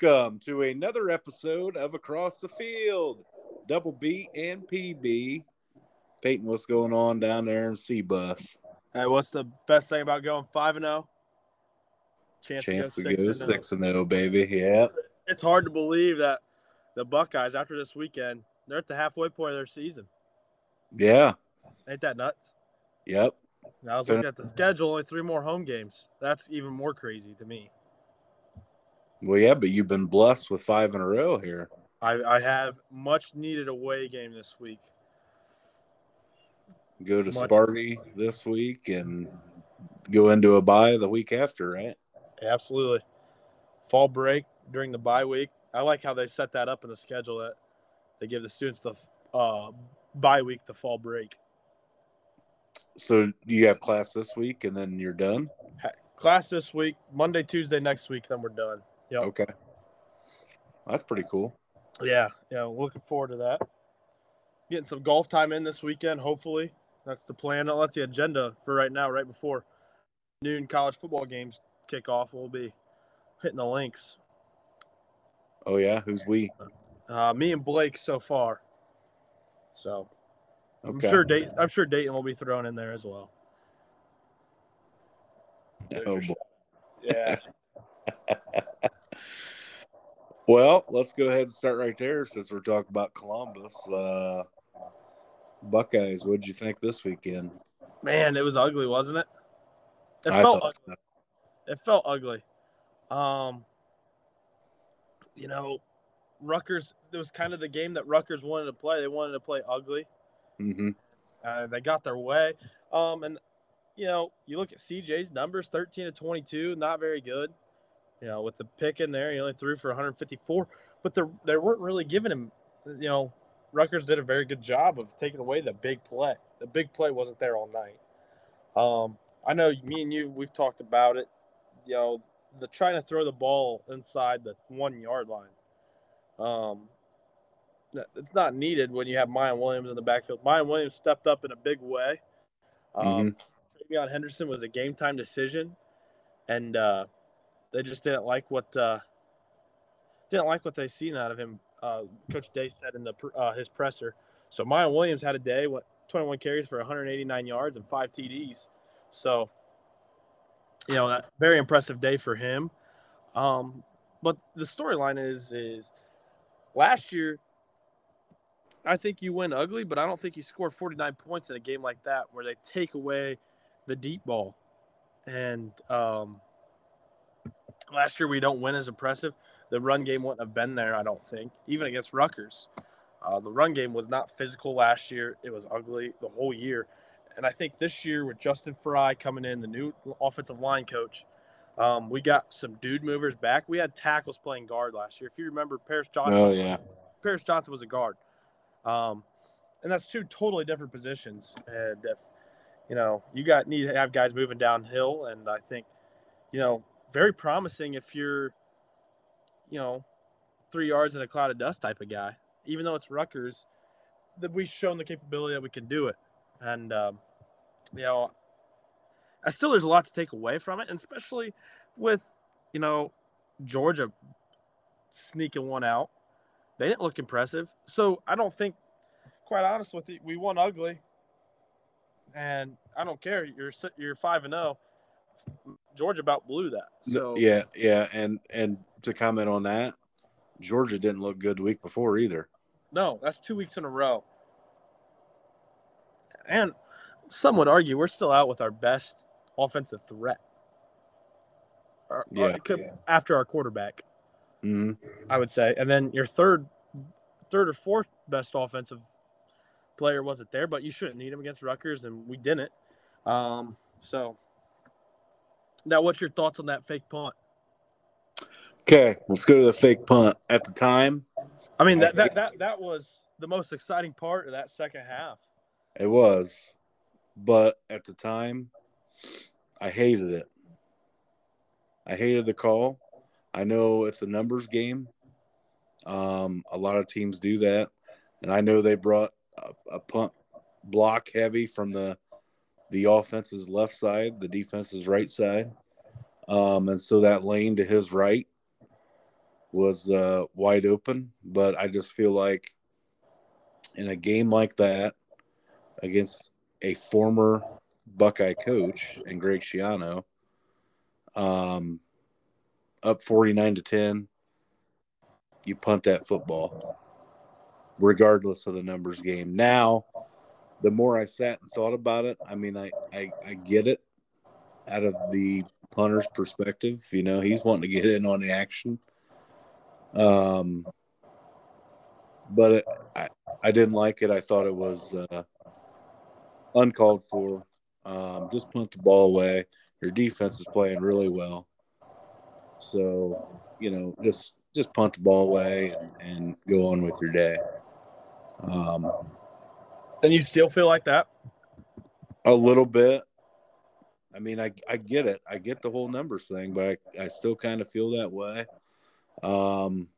Welcome to another episode of Across the Field, Double B and PB. Peyton, what's going on down there in C Bus? Hey, what's the best thing about going five and zero? Chance, Chance to go, to go and oh. six and zero, baby. Yeah. It's hard to believe that the Buckeyes, after this weekend, they're at the halfway point of their season. Yeah. Ain't that nuts? Yep. Now I was looking at the schedule, only three more home games. That's even more crazy to me. Well, yeah, but you've been blessed with five in a row here. I, I have much needed away game this week. Go to much Sparty this week and go into a bye the week after, right? Absolutely. Fall break during the bye week. I like how they set that up in the schedule that they give the students the uh, bye week, the fall break. So you have class this week and then you're done? Class this week, Monday, Tuesday next week, then we're done. Yep. Okay. That's pretty cool. Yeah, yeah, looking forward to that. Getting some golf time in this weekend, hopefully. That's the plan. That's the agenda for right now, right before noon college football games kick off. We'll be hitting the links. Oh yeah, who's we? Uh, me and Blake so far. So okay. I'm sure Dayton, I'm sure Dayton will be thrown in there as well. Oh boy. Yeah. well, let's go ahead and start right there since we're talking about Columbus. Uh, Buckeyes, what did you think this weekend? Man, it was ugly, wasn't it? It I felt ugly. So. It felt ugly. Um, you know, Rutgers. It was kind of the game that Rutgers wanted to play. They wanted to play ugly. Mm-hmm. Uh, they got their way. Um, and you know, you look at CJ's numbers: thirteen to twenty-two, not very good. You know, with the pick in there, he only threw for 154, but they they weren't really giving him. You know, Rutgers did a very good job of taking away the big play. The big play wasn't there all night. Um, I know me and you, we've talked about it. You know, the trying to throw the ball inside the one yard line. Um, it's not needed when you have Miyan Williams in the backfield. Miyan Williams stepped up in a big way. Um, mm-hmm. Henderson was a game time decision, and uh, they just didn't like what uh, didn't like what they seen out of him. Uh, Coach Day said in the uh, his presser. So Miyan Williams had a day, what 21 carries for 189 yards and five TDs. So, you know, very impressive day for him. Um, but the storyline is is last year. I think you win ugly, but I don't think you score 49 points in a game like that where they take away the deep ball. And um, last year we don't win as impressive. The run game wouldn't have been there, I don't think, even against Rutgers. Uh, the run game was not physical last year. It was ugly the whole year. And I think this year with Justin Frye coming in, the new offensive line coach, um, we got some dude movers back. We had tackles playing guard last year. If you remember, Paris Johnson. Oh yeah. Paris Johnson was a guard. Um, and that's two totally different positions. And if you know, you got need to have guys moving downhill, and I think, you know, very promising if you're, you know, three yards in a cloud of dust type of guy. Even though it's Rutgers, that we've shown the capability that we can do it, and um, you know, I still there's a lot to take away from it, and especially with you know Georgia sneaking one out. They didn't look impressive, so I don't think, quite honest with you, we won ugly, and I don't care. You're you're five and zero. Oh. Georgia about blew that. So yeah, yeah, and and to comment on that, Georgia didn't look good the week before either. No, that's two weeks in a row. And some would argue we're still out with our best offensive threat. Our, yeah, our, yeah. After our quarterback, mm-hmm. I would say, and then your third, third or fourth best offensive player wasn't there, but you shouldn't need him against Rutgers, and we didn't. Um, so now, what's your thoughts on that fake punt? Okay, let's go to the fake punt. At the time, I mean that that that, that was the most exciting part of that second half. It was, but at the time, I hated it. I hated the call. I know it's a numbers game. Um, a lot of teams do that, and I know they brought a, a punt block heavy from the the offense's left side, the defense's right side. Um, and so that lane to his right was uh, wide open, but I just feel like in a game like that against a former Buckeye coach and Greg Schiano, um, up 49 to 10, you punt that football, regardless of the numbers game. Now, the more I sat and thought about it, I mean, I, I, I get it out of the punter's perspective. You know, he's wanting to get in on the action. Um, but it, I, I didn't like it. I thought it was uh, uncalled for. Um, just punt the ball away. Your defense is playing really well. So, you know, just just punt the ball away and, and go on with your day. Um, and you still feel like that? A little bit. I mean, I I get it. I get the whole numbers thing, but I, I still kind of feel that way. Um,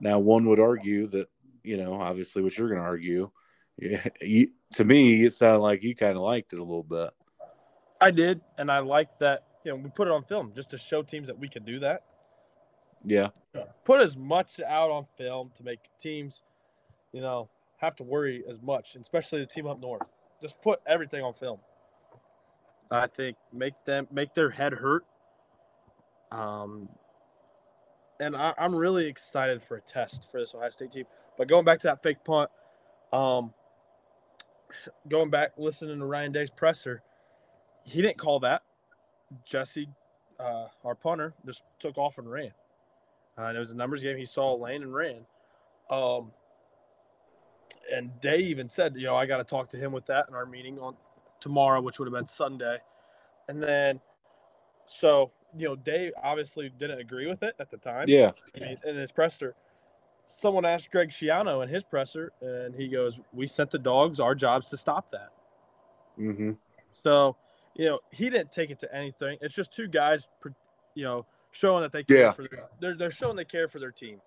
now, one would argue that you know, obviously, what you're going to argue. You, to me, it sounded like you kind of liked it a little bit. I did, and I like that. You know, we put it on film just to show teams that we can do that. Yeah. Put as much out on film to make teams, you know, have to worry as much, especially the team up north. Just put everything on film. I think make them make their head hurt. Um, and I, am really excited for a test for this Ohio State team. But going back to that fake punt, um, going back listening to Ryan Day's presser, he didn't call that. Jesse, uh, our punter, just took off and ran. Uh, and it was a numbers game. He saw a lane and ran. Um, and Day even said, you know, I got to talk to him with that in our meeting on tomorrow, which would have been Sunday. And then, so you know, Day obviously didn't agree with it at the time. Yeah. In his presser, someone asked Greg Schiano in his presser, and he goes, "We sent the dogs. Our job's to stop that." Mm-hmm. So, you know, he didn't take it to anything. It's just two guys, you know, showing that they care yeah. for their, they're they're showing they care for their team.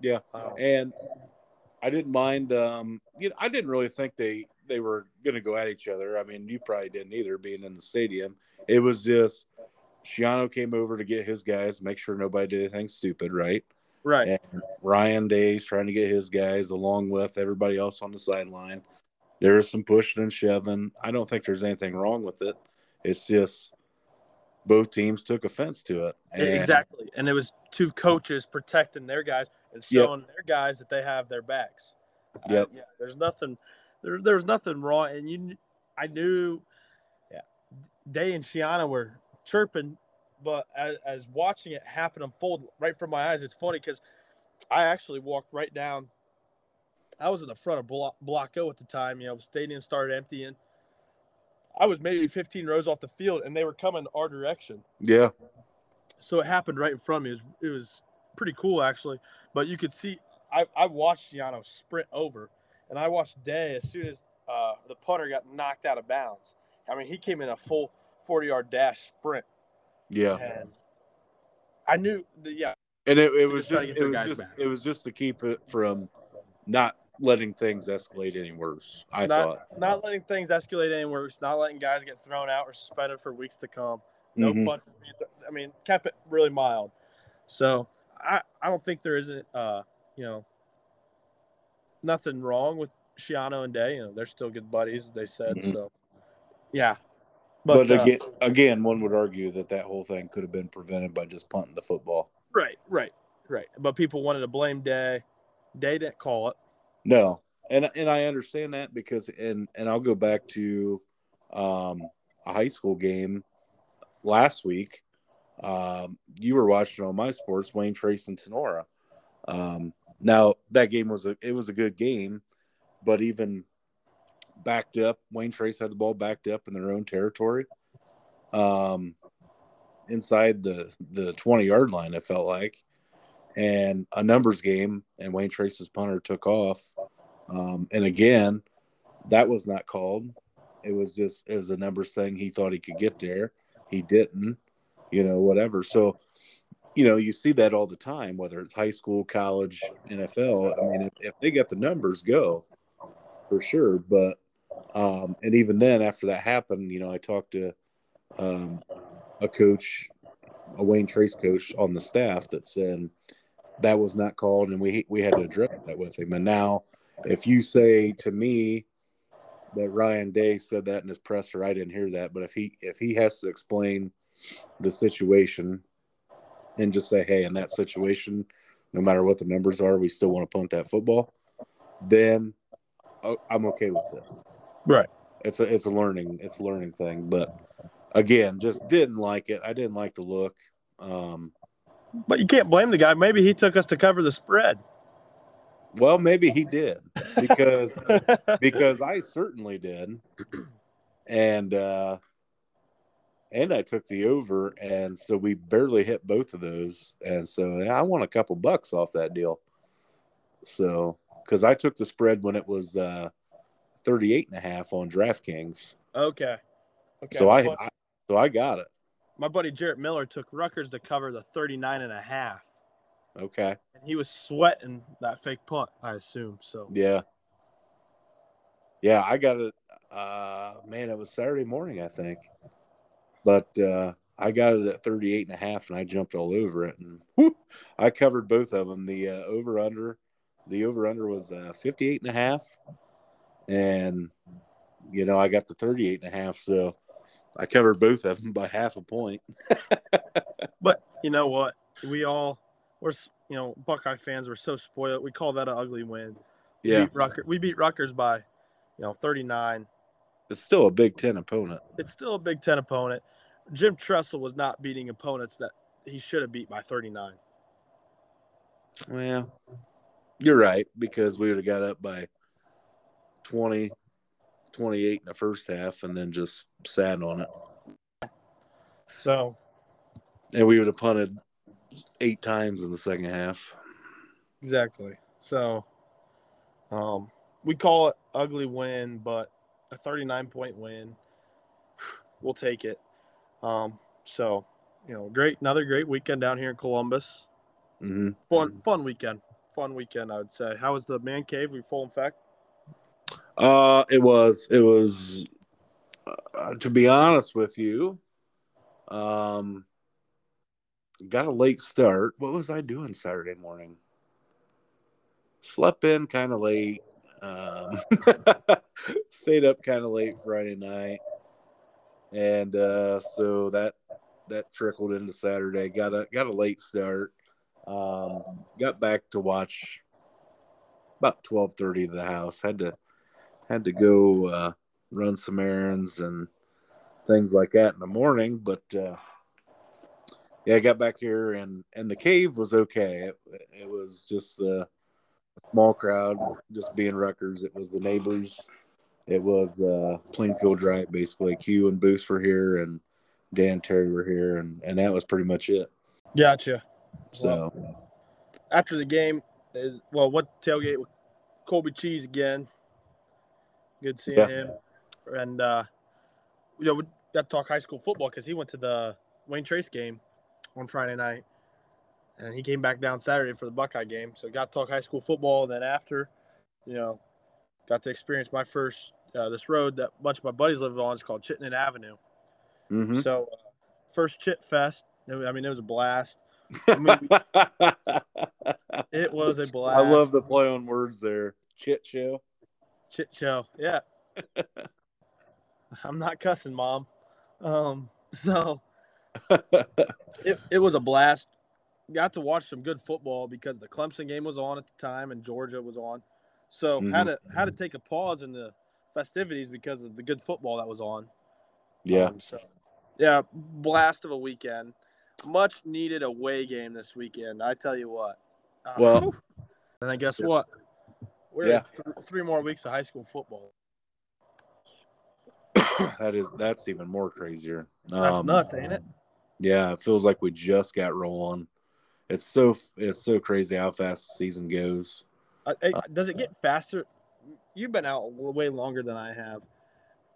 Yeah, um, and I didn't mind. Um, you know, I didn't really think they they were going to go at each other. I mean, you probably didn't either, being in the stadium. It was just Schiano came over to get his guys, make sure nobody did anything stupid, right? Right. And Ryan Day's trying to get his guys along with everybody else on the sideline. There is some pushing and shoving. I don't think there's anything wrong with it. It's just both teams took offense to it. And exactly. And it was two coaches protecting their guys showing yep. their guys that they have their backs. Yep. Uh, yeah. There's nothing there, there's nothing wrong. And you I knew yeah, Day and Schiano were chirping, but as, as watching it happen unfold right from my eyes, it's funny because I actually walked right down. I was in the front of Block, Block O at the time. You know, the stadium started emptying. I was maybe 15 rows off the field, and they were coming our direction. Yeah. So it happened right in front of me. It was, it was pretty cool, actually. But you could see, I, I watched Schiano sprint over, and I watched Day as soon as uh, the punter got knocked out of bounds. I mean, he came in a full 40 yard dash sprint. Yeah. And I knew the, yeah. And it, it was just it was just back. it was just to keep it from not letting things escalate any worse. I not, thought not letting things escalate any worse, not letting guys get thrown out or suspended for weeks to come. No mm-hmm. punches. I mean, kept it really mild. So I I don't think there isn't uh you know nothing wrong with Schiano and Day. You know, they're still good buddies, they said. Mm-hmm. So yeah, but, but uh, again, again, one would argue that that whole thing could have been prevented by just punting the football. Right, right, right. But people wanted to blame Day. Day didn't call it. No, and and I understand that because and and I'll go back to um, a high school game last week. Um, you were watching on my sports, Wayne Trace and Tinora. Um, now that game was a it was a good game, but even backed up. Wayne Trace had the ball backed up in their own territory, um, inside the the twenty yard line. It felt like, and a numbers game. And Wayne Trace's punter took off, um, and again, that was not called. It was just it was a numbers thing. He thought he could get there, he didn't. You know, whatever. So you know, you see that all the time, whether it's high school, college, NFL. I mean, if, if they get the numbers, go for sure. But um, and even then, after that happened, you know, I talked to um, a coach a Wayne Trace coach on the staff that said that was not called, and we we had to address that with him. And now, if you say to me that Ryan Day said that in his presser, I didn't hear that. But if he if he has to explain the situation and just say, hey, in that situation, no matter what the numbers are, we still want to punt that football, then oh, I'm okay with it. Right. It's a it's a learning it's a learning thing, but again, just didn't like it. I didn't like the look. Um, but you can't blame the guy. Maybe he took us to cover the spread. Well, maybe he did because because I certainly did, and uh, and I took the over, and so we barely hit both of those, and so yeah, I won a couple bucks off that deal. So because I took the spread when it was uh, 38 and a half on DraftKings. Okay. Okay. So I, I so I got it. My buddy Jarrett Miller took Rutgers to cover the 39 and a half. Okay. And he was sweating that fake punt, I assume. So Yeah. Yeah, I got it uh man, it was Saturday morning, I think. But uh I got it at 38 and a half and I jumped all over it and I covered both of them. The uh, over under the over under was uh 58 and a half and you know, I got the 38 and a half so I covered both of them by half a point. but you know what? We all we're you know Buckeye fans. We're so spoiled. We call that an ugly win. We yeah, beat we beat Rutgers by you know 39. It's still a Big Ten opponent. It's still a Big Ten opponent. Jim Tressel was not beating opponents that he should have beat by 39. Well, you're right because we would have got up by 20, 28 in the first half and then just sat on it. So, and we would have punted eight times in the second half. Exactly. So, um, we call it ugly win, but a 39 point win, we'll take it. Um, so, you know, great, another great weekend down here in Columbus. Mm-hmm. Fun, fun weekend. Fun weekend, I would say. How was the man cave? We full effect? Uh, it was. It was. Uh, to be honest with you, um, got a late start. What was I doing Saturday morning? Slept in kind of late. Um, stayed up kind of late Friday night, and uh, so that that trickled into Saturday. Got a got a late start. Um, got back to watch about twelve thirty to the house. Had to had to go uh, run some errands and things like that in the morning. But uh, yeah, I got back here and and the cave was okay. It, it was just a small crowd, just being Rutgers. It was the neighbors. It was uh, Plainfield Drive, basically. Q and Boost were here, and Dan Terry were here, and and that was pretty much it. Gotcha. So well, after the game is well, what tailgate with Colby Cheese again. Good seeing yeah. him. And uh, you know, we got to talk high school football because he went to the Wayne Trace game on Friday night, and he came back down Saturday for the Buckeye game. So got to talk high school football. And then after, you know, got to experience my first uh, this road that a bunch of my buddies live on. It's called Chittenden Avenue. Mm-hmm. So uh, first Chit Fest. I mean, it was a blast. I mean, it was a blast. I love the play on words there. Chit show. Chit show. Yeah. I'm not cussing, mom. Um, so it, it was a blast. Got to watch some good football because the Clemson game was on at the time and Georgia was on. So mm-hmm. had to had to take a pause in the festivities because of the good football that was on. Yeah. Um, so yeah, blast of a weekend. Much needed away game this weekend. I tell you what. Uh, well, and then guess what? We're yeah. Th- three more weeks of high school football. that is that's even more crazier. That's um, nuts, ain't it? Yeah, it feels like we just got rolling. It's so it's so crazy how fast the season goes. Uh, does it get faster? You've been out way longer than I have.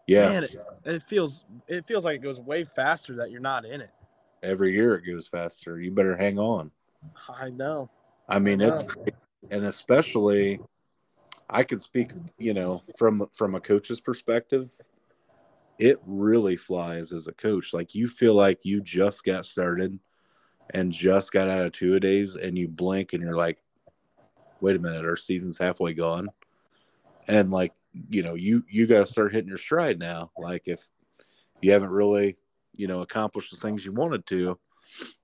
Yes. Man, it, it feels it feels like it goes way faster that you're not in it. Every year it goes faster. You better hang on. I know. I mean, I know. it's and especially I could speak, you know, from from a coach's perspective, it really flies as a coach. Like you feel like you just got started. and just got out of two a days, and you blink and you're like, wait a minute, our season's halfway gone, and like you know you you got to start hitting your stride now. Like if you haven't really you know accomplished the things you wanted to,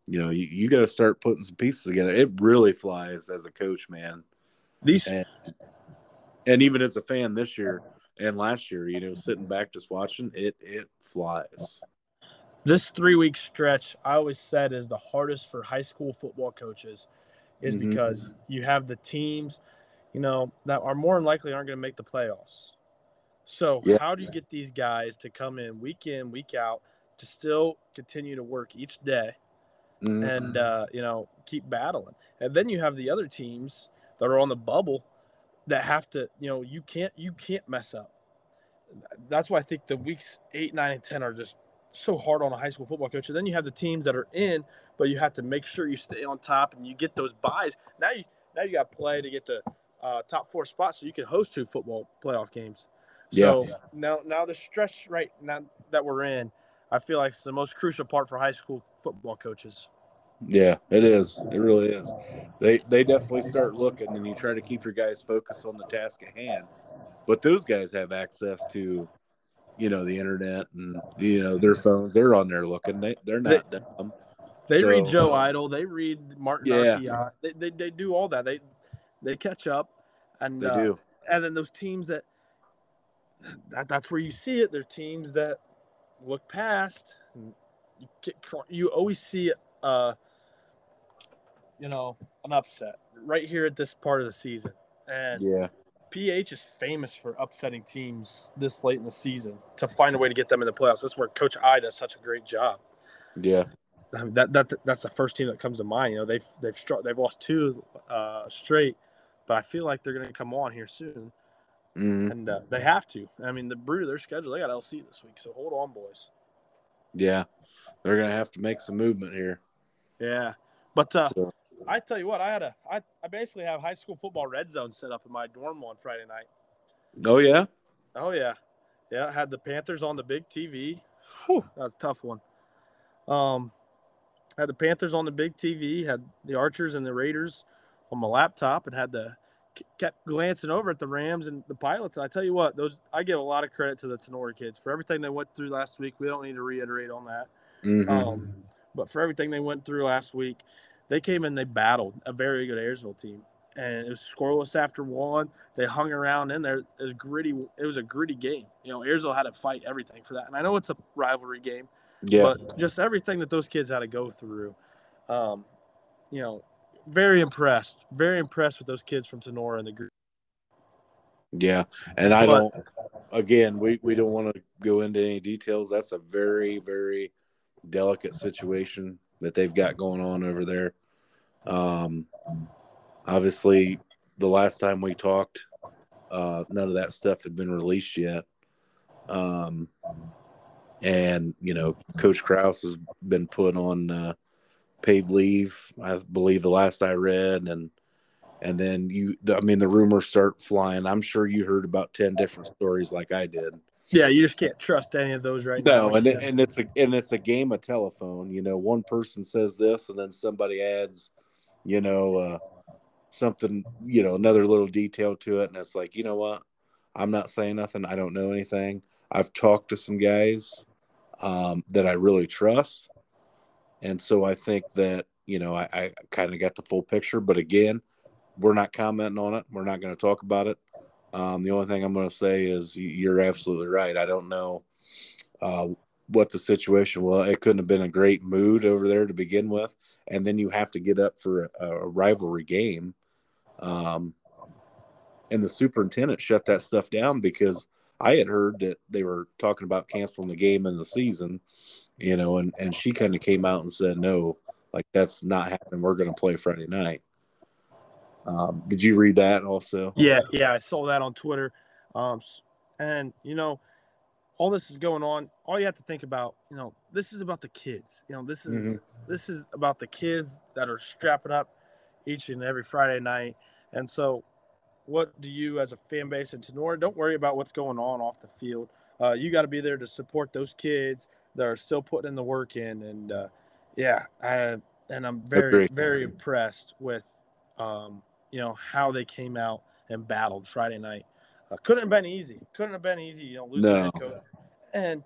you know you, you got to start putting some pieces together. It really flies as a coach, man. These and, and even as a fan this year and last year, you know, sitting back just watching it, it flies. This three week stretch, I always said, is the hardest for high school football coaches, is Mhm. because you have the teams, you know, that are more than likely aren't going to make the playoffs. So, Yeah. how do you get these guys to come in week in, week out, to still continue to work each day Mhm. and uh, you know keep battling? And then you have the other teams that are on the bubble that have to, you know, you can't you can't mess up. That's why I think the weeks eight, nine, and ten are just so hard on a high school football coach. And then you have the teams that are in, but you have to make sure you stay on top and you get those buys. Now you now you got play to get the uh, top four spots so you can host two football playoff games. So now now the stretch right now that we're in, I feel like it's the most crucial part for high school football coaches. Yeah, it is. It really is. They they definitely start looking, and you try to keep your guys focused on the task at hand. But those guys have access to, you know, the internet and you know their phones. They're on there looking. They they're not dumb. They read Joe Idol. They read Martin Yeah. They, they they do all that. They they catch up, and They uh, do. and then those teams that, that that's where you see it. They're teams that look past. And you get, you always see uh, you know, an upset right here at this part of the season, and Yeah. PH is famous for upsetting teams this late in the season to find a way to get them in the playoffs. That's where Coach I does such a great job. Yeah. I mean, that that that's the first team that comes to mind. You know, they've they've struck, they've lost two uh, straight, but I feel like they're going to come on here soon, hmm and uh, they have to. I mean, the of their schedule, they got LC this week, so hold on, boys. Yeah. They're gonna have to make some movement here. Yeah, but uh, So, I tell you what, I had a I, I basically have high school football red zone set up in my dorm on Friday night. oh yeah. Oh yeah, yeah. I had the Panthers on the big TV. Whew, that was a tough one. Um, had the Panthers on the big TV. Had the Archers and the Raiders on my laptop, and had the kept glancing over at the Rams and the Pilots. And I tell you what, those I give a lot of credit to the Tinora kids for everything they went through last week. We don't need to reiterate on that. Mhm. Um, but for everything they went through last week, they came in, they battled a very good Ayersville team, and it was scoreless after one. They hung around in there. It was gritty. It was a gritty game. You know, Ayersville had to fight everything for that, and I know it's a rivalry game, yeah. but just everything that those kids had to go through, um, you know, very impressed. Very impressed with those kids from Tinora and the group. Yeah, and I But- don't. Again, we we don't want to go into any details. That's a very very delicate situation that they've got going on over there. Um, obviously, the last time we talked, uh, none of that stuff had been released yet. Um, and you know, Coach Kraus has been put on uh, paid leave. I believe the last I read, and and then you i mean the rumors start flying i'm sure you heard about 10 different stories like i did Yeah, you just can't trust any of those right no now. and, it, and it's a and it's a game of telephone you know one person says this and then somebody adds you know uh something you know another little detail to it and it's like you know what i'm not saying nothing i don't know anything i've talked to some guys um that i really trust and so i think that you know i, I kind of got the full picture but again we're not commenting on it. We're not going to talk about it. Um, the only thing i'm going to say is you're absolutely right. I don't know uh, what the situation well it couldn't have been a great mood over there to begin with. And then you have to get up for a, a rivalry game um, and the superintendent shut that stuff down because i had heard that they were talking about canceling the game in the season you know and, and she kind of came out and said no like that's not happening we're going to play friday night um, did you read that also Yeah, yeah, I saw that on Twitter. Um, and you know, all this is going on. All you have to think about, you know, this is about the kids. You know, this is this is about the kids that are strapping up each and every Friday night. And so, what do you, as a fan base in Tinora, don't worry about what's going on off the field. Uh, you got to be there to support those kids that are still putting in the work in. And uh, yeah, I, and I'm very very impressed with um, you know how they came out and battled Friday night. Uh, couldn't have been easy. Couldn't have been easy. You know, losing no. coach. And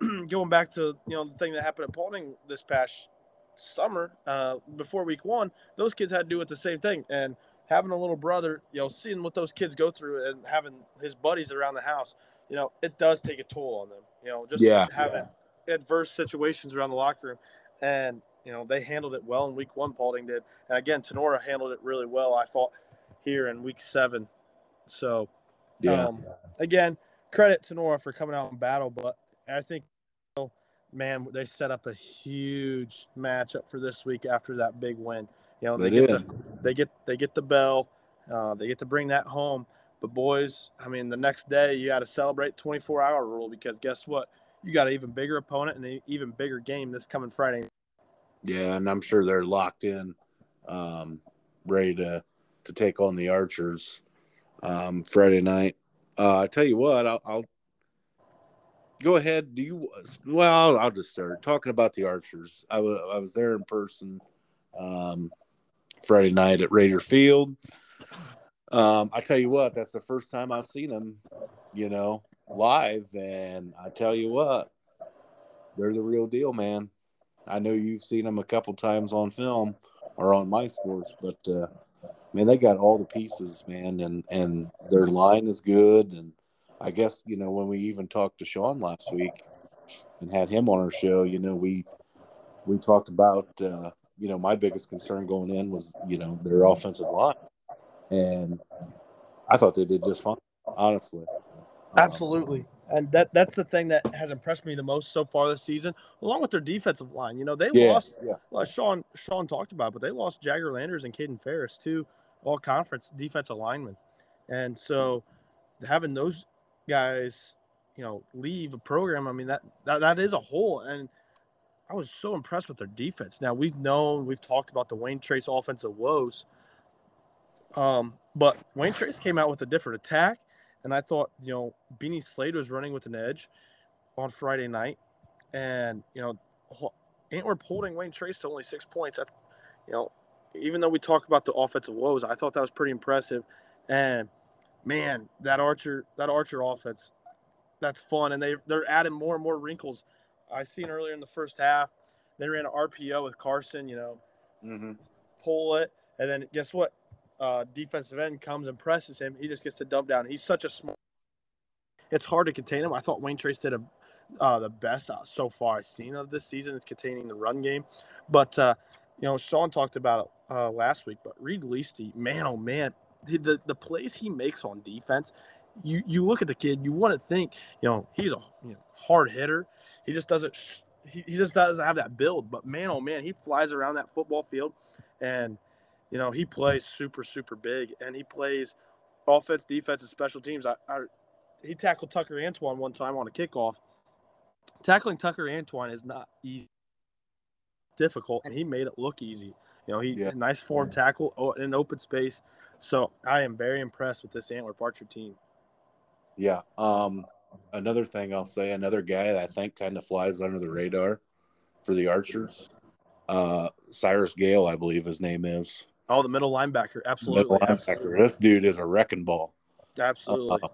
going back to you know the thing that happened at Paulding this past summer uh, before week one, those kids had to do with the same thing. And having a little brother, you know, seeing what those kids go through and having his buddies around the house, you know, it does take a toll on them. You know, just yeah, having yeah. Adverse situations around the locker room. And, you know, they handled it well in week one, Paulding did. And again, Tinora handled it really well, I thought, here in week seven. So, yeah. Um, again, credit Tinora for coming out in battle, but I think, you know, man, they set up a huge matchup for this week after that big win. You know, they, they get the, they get they get the bell, uh, they get to bring that home. But boys, I mean, the next day you got to celebrate 24 hour rule because guess what? You got an even bigger opponent and an even bigger game this coming Friday. Yeah, and I'm sure they're locked in, um, ready to to take on the Archers um, Friday night. Uh, I tell you what, I'll, I'll, go ahead. Do you? Well, I'll, I'll, just start talking about the Archers. I, w- I was there in person um, Friday night at Raider Field. Um, I tell you what, that's the first time I've seen them, you know, live, and I tell you what, they're the real deal, man. I know you've seen them a couple times on film or on my sports, but uh, man, they got all the pieces, man, and and their line is good. And I guess you know when we even talked to Sean last week and had him on our show, you know we we talked about uh, you know my biggest concern going in was you know their offensive line, and I thought they did just fine, honestly. Absolutely. Um, and that that's the thing that has impressed me the most so far this season, along with their defensive line. You know, they yeah, lost. Yeah. Well, Sean Sean talked about, it, but they lost Jagger Landers and Caden Ferris too all conference defensive linemen. And so having those guys, you know, leave a program, I mean, that, that, that is a hole. And I was so impressed with their defense. Now we've known, we've talked about the Wayne Trace offensive woes. Um, but Wayne Trace came out with a different attack. And I thought, you know, Beanie Slade was running with an edge on Friday night. And, you know, Antwerp holding Wayne Trace to only six points. That's, you know, even though we talk about the offensive woes, I thought that was pretty impressive. And man, that Archer, that Archer offense, that's fun. And they they're adding more and more wrinkles. I seen earlier in the first half, they ran an RPO with Carson. You know, mm-hmm. pull it, and then guess what? Uh, defensive end comes and presses him. He just gets to dump down. He's such a smart. It's hard to contain him. I thought Wayne Trace did a uh, the best uh, so far I've seen of this season is containing the run game. But uh, you know, Sean talked about uh, last week, but Reed Leasty, man, oh man, the, the, the plays he makes on defense, you you look at the kid, you want to think, you know, he's a you know, hard hitter. He just doesn't he, he just doesn't have that build. But man, oh man, he flies around that football field, and you know he plays super super big, and he plays offense, defense, and special teams. I, I he tackled Tucker Antoine one time on a kickoff. Tackling Tucker Antoine is not easy difficult, and he made it look easy. You know, he yeah. nice form tackle in open space. So I am very impressed with this Antwerp Archer team. Yeah. Um, another thing I'll say, another guy that I think kind of flies under the radar for the Archers, uh, Cyrus Gale, I believe his name is. Oh, the middle linebacker, absolutely. Middle linebacker. Absolutely. This dude is a wrecking ball. Absolutely. Uh,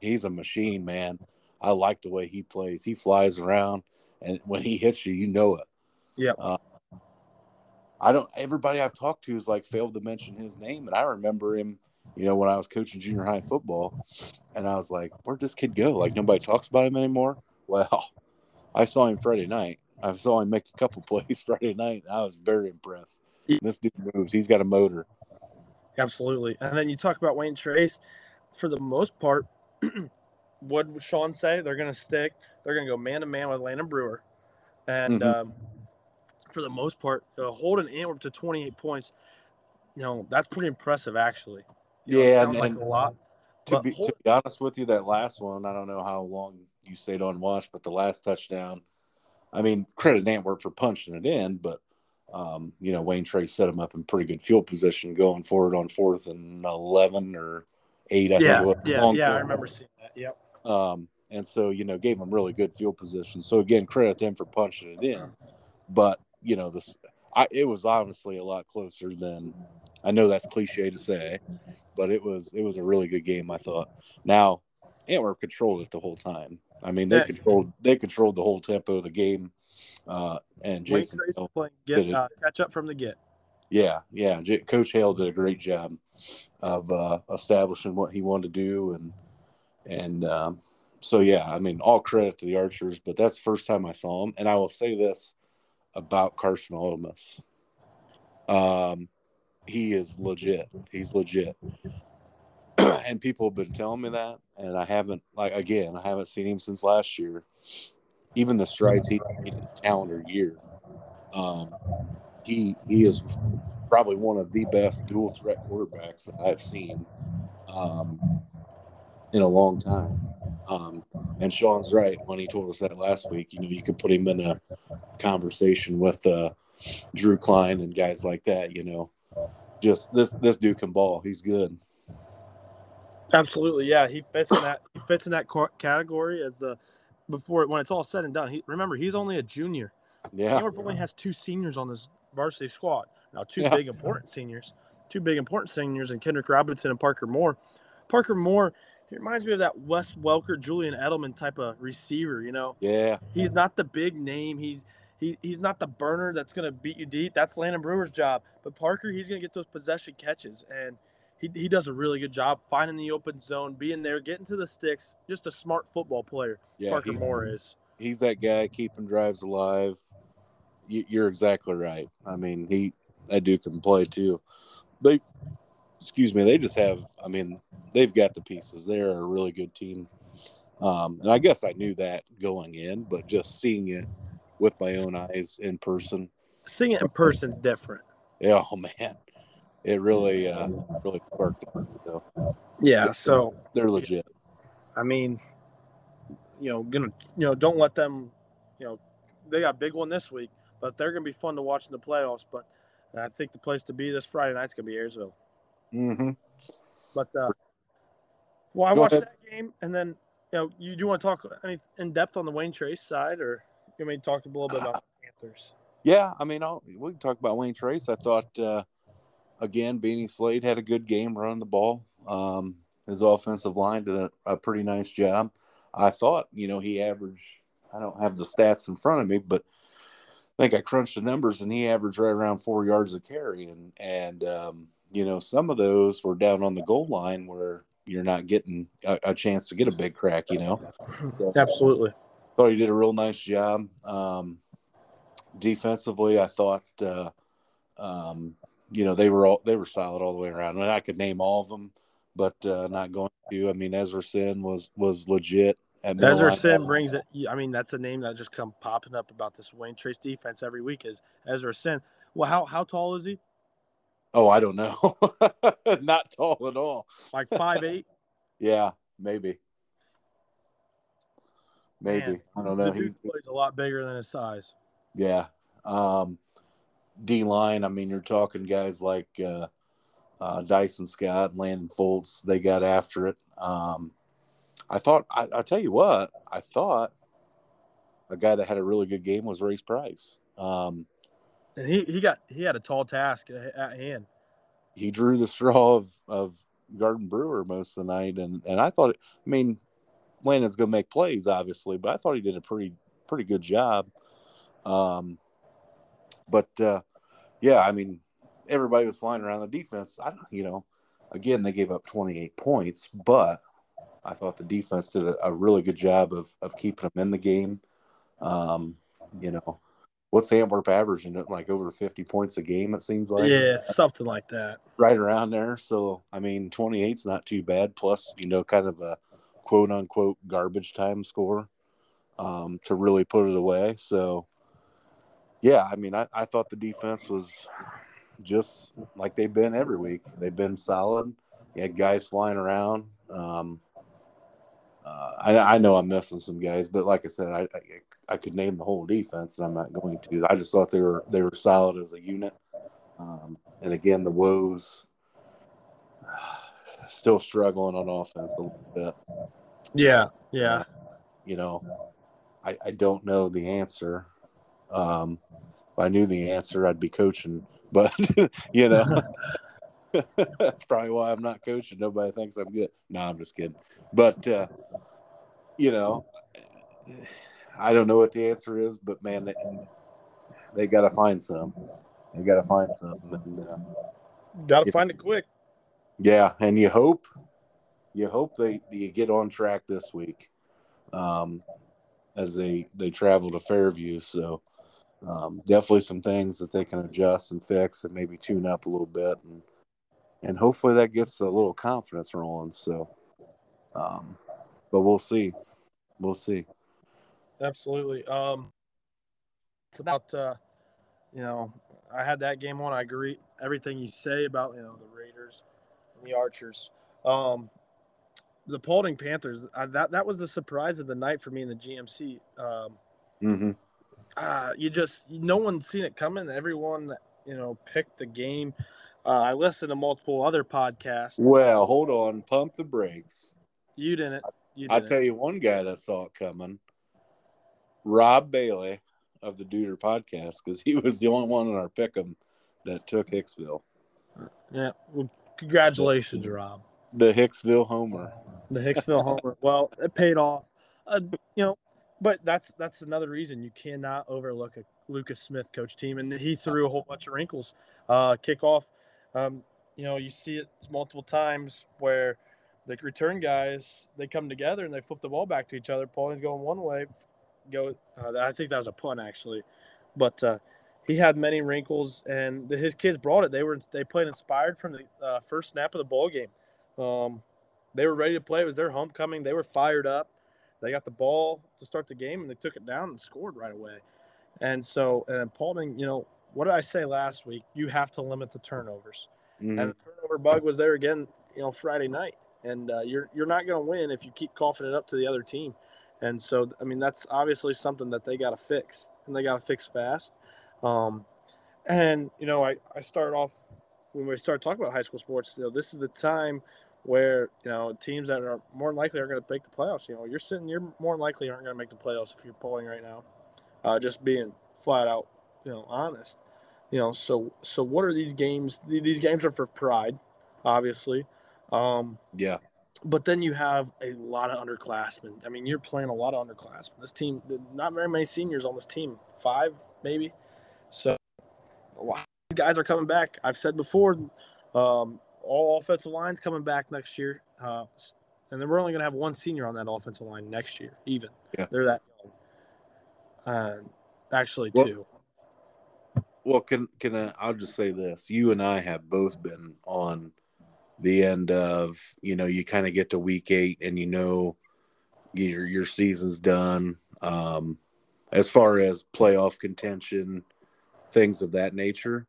he's a machine, man. I like the way he plays. He flies around, and when he hits you, you know it. Yeah. Uh, I don't. Everybody I've talked to has like failed to mention his name, and I remember him. You know, when I was coaching junior high football, and I was like, "Where'd this kid go? Like nobody talks about him anymore." Well, I saw him Friday night. I saw him make a couple plays Friday night. I was very impressed. This dude moves. He's got a motor. Absolutely. And then you talk about Wayne Trace. For the most part, what would Sean say? They're going to stick. They're going to go man to man with Landon Brewer, and mm-hmm. um, for the most part, uh, holding Antwerp to 28 points, you know, that's pretty impressive, actually. You know, yeah, and, like a lot. To be, hold- to be honest with you, that last one, I don't know how long you stayed on watch, but the last touchdown, I mean, credit Antwerp for punching it in, but um, you know, Wayne Trace set him up in pretty good field position going forward on fourth and eleven or eight. I yeah, think yeah, yeah. I remember seeing that. Yep. Um, and so you know, gave him really good field position. So again, credit to them for punching it in. But you know, this I, it was honestly a lot closer than I know that's cliche to say, but it was it was a really good game. I thought. Now, Antwerp controlled it the whole time. I mean, they Yeah. controlled they controlled the whole tempo of the game, uh, and Jason, playing get uh, catch up from the get. yeah, yeah, J- Coach Hale did a great job of uh, establishing what he wanted to do, and and um, so yeah, I mean, all credit to the Archers, but that's the first time I saw him, and I will say this about Carson Aldemus. Um, he is legit. He's legit. And people have been telling me that, and I haven't like again, I haven't seen him since last year. Even the strides he made in calendar year. Um, he he is probably one of the best dual threat quarterbacks that I've seen um, in a long time. Um, and Sean's right when he told us that last week. You know, you could put him in a conversation with uh, Drew Klein and guys like that. You know, just this this dude can ball. He's good. Absolutely, yeah. He fits in that. He fits in that category as the before when it's all said and done. He remember he's only a junior. Yeah, Antwerp only has two seniors on this varsity squad. Now, two Yeah. big important seniors, two big important seniors, and Kendrick Robinson and Parker Moore. Parker Moore, he reminds me of that Wes Welker, Julian Edelman type of receiver. You know, yeah, he's not the big name. He's he, he's not the burner that's going to beat you deep. That's Landon Brewer's job. But Parker, he's going to get those possession catches, and he, he does a really good job finding the open zone, being there, getting to the sticks. Just a smart football player. yeah. Parker Moore is. he's that guy keeping drives alive. You, you're exactly right. I mean, he that dude can play too. They, excuse me, they just have. I mean, they've got the pieces. They're a really good team. Um, and I guess I knew that going in, but just seeing it with my own eyes in person, Seeing it in person's different. yeah, oh man, it really, uh, really worked. it. So Yeah. So they're legit. I mean, you know, gonna you know, don't let them, you know, they got a big one this week, but they're gonna be fun to watch in the playoffs. But I think the place to be this Friday night's gonna be Ayersville. Mm-hmm. But uh, well, I Go watched ahead. that game, and then you know, you do want to talk any in depth on the Wayne Trace side, or you want me to talk a little bit about the Panthers? Yeah, I mean, I'll, we can talk about Wayne Trace. I thought, uh, again, Beanie Slade had a good game running the ball. Um, his offensive line did a, a pretty nice job. I thought, you know, he averaged, I don't have the stats in front of me, but I think I crunched the numbers and he averaged right around four yards of carry. And, and um, you know, some of those were down on the goal line where you're not getting a, a chance to get a big crack, you know. Absolutely. thought he did a real nice job. Um, defensively, I thought, uh, um, you know, they were all they were solid all the way around, and I could name all of them, but uh, not going to. I mean, Ezra Sin was was legit. Ezra Sin brings it. I mean, that's a name that just come popping up about this Wayne Trace defense every week. Is Ezra Sin? Well, how how tall is he? Oh, I don't know. not tall at all. Like five eight. Yeah, maybe. Maybe Man, I don't know. He's plays a lot bigger than his size. Yeah. Um, D line, I mean, you're talking guys like uh, uh, Dyson Scott, Landon Foltz. They got after it. Um, I thought, I, I tell you what, I thought a guy that had a really good game was Race Price. Um, And he, he got he had a tall task at at hand. he drew the straw of, of Garden Brewer most of the night. And, and I thought, I mean, Landon's going to make plays, obviously, but I thought he did a pretty, pretty good job. Um, but, uh, yeah, I mean, everybody was flying around the defense. I don't, you know, again, they gave up 28 points, but I thought the defense did a, a really good job of, of keeping them in the game. Um, you know, what's Antwerp averaging like over 50 points a game, it seems like yeah, something like that. right around there. So I mean, 28's not too bad. Plus, you know, kind of a quote unquote garbage time score um, to really put it away. So yeah, I mean, I, I thought the defense was just like they've been every week. They've been solid. You had guys flying around. Um, uh, I, I know I'm missing some guys, but like I said, I, I I could name the whole defense, and I'm not going to. I just thought they were they were solid as a unit. Um, and again, the Woes still struggling on offense a little bit. Yeah, yeah. You know, I, I don't know the answer. Um, I knew the answer, I'd be coaching. But you know, that's probably why I'm not coaching. Nobody thinks I'm good. No, I'm just kidding. But uh, you know, I don't know what the answer is, but man, they, they got to find some. They got to find some. Uh, got to find it quick. Yeah, and you hope, you hope they you get on track this week, um, as they they travel to Fairview. So um, definitely some things that they can adjust and fix and maybe tune up a little bit and and hopefully that gets a little confidence rolling. So, um, but we'll see. We'll see. Absolutely. Um, about uh, you know, I had that game on. I agree everything you say about you know the Raiders and the Archers. Um, the Paulding Panthers. I, that that was the surprise of the night for me in the GMC. Um, mm-hmm. Uh, you just no one's seen it coming. Everyone you know picked the game. Uh, I listened to multiple other podcasts. Well, hold on, pump the brakes. You didn't. You didn't. I'll tell you one guy that saw it coming. Rob Bailey of the Duder podcast because he was the only one in our pick'em that took Hicksville. Yeah, well, congratulations, the, Rob. The Hicksville Homer. The Hicksville Homer. Well, it paid off. Uh, you know, but that's that's another reason you cannot overlook a Lucas Smith coach team, and he threw a whole bunch of wrinkles. Uh, kickoff, um, you know, you see it multiple times where the return guys they come together and they flip the ball back to each other. Paulding's going one way, go. Uh, I think that was a pun actually, but uh, he had many wrinkles, and the, his kids brought it. They were they played inspired from the uh, first snap of the ball game. Um, they were ready to play. It was their homecoming. They were fired up. They got the ball to start the game, and they took it down and scored right away. And so, and Paulding, you know, what did I say last week? You have to limit the turnovers. Mm-hmm. And the turnover bug was there again, you know, Friday night. And uh, you're you're not going to win if you keep coughing it up to the other team. And so, I mean, that's obviously something that they got to fix, and they got to fix fast. Um, and you know, I I start off when we start talking about high school sports. You know, this is the time where you know teams that are more likely are going to make the playoffs. You know, you're sitting, you're more likely aren't going to make the playoffs if you're Paulding right now. Uh, just being flat out, you know, honest. You know, so so what are these games? These games are for pride, obviously. Um, yeah. But then you have a lot of underclassmen. I mean, you're playing a lot of underclassmen. This team, not very many seniors on this team, five maybe. So of guys are coming back. I've said before, um, all offensive lines coming back next year. Uh, and then we're only going to have one senior on that offensive line next year, even. Yeah. They're that young. Uh, actually, well, two. Well, can can I, I'll just say this: you and I have both been on the end of you know you kind of get to week eight and you know your your season's done. Um, as far as playoff contention, things of that nature.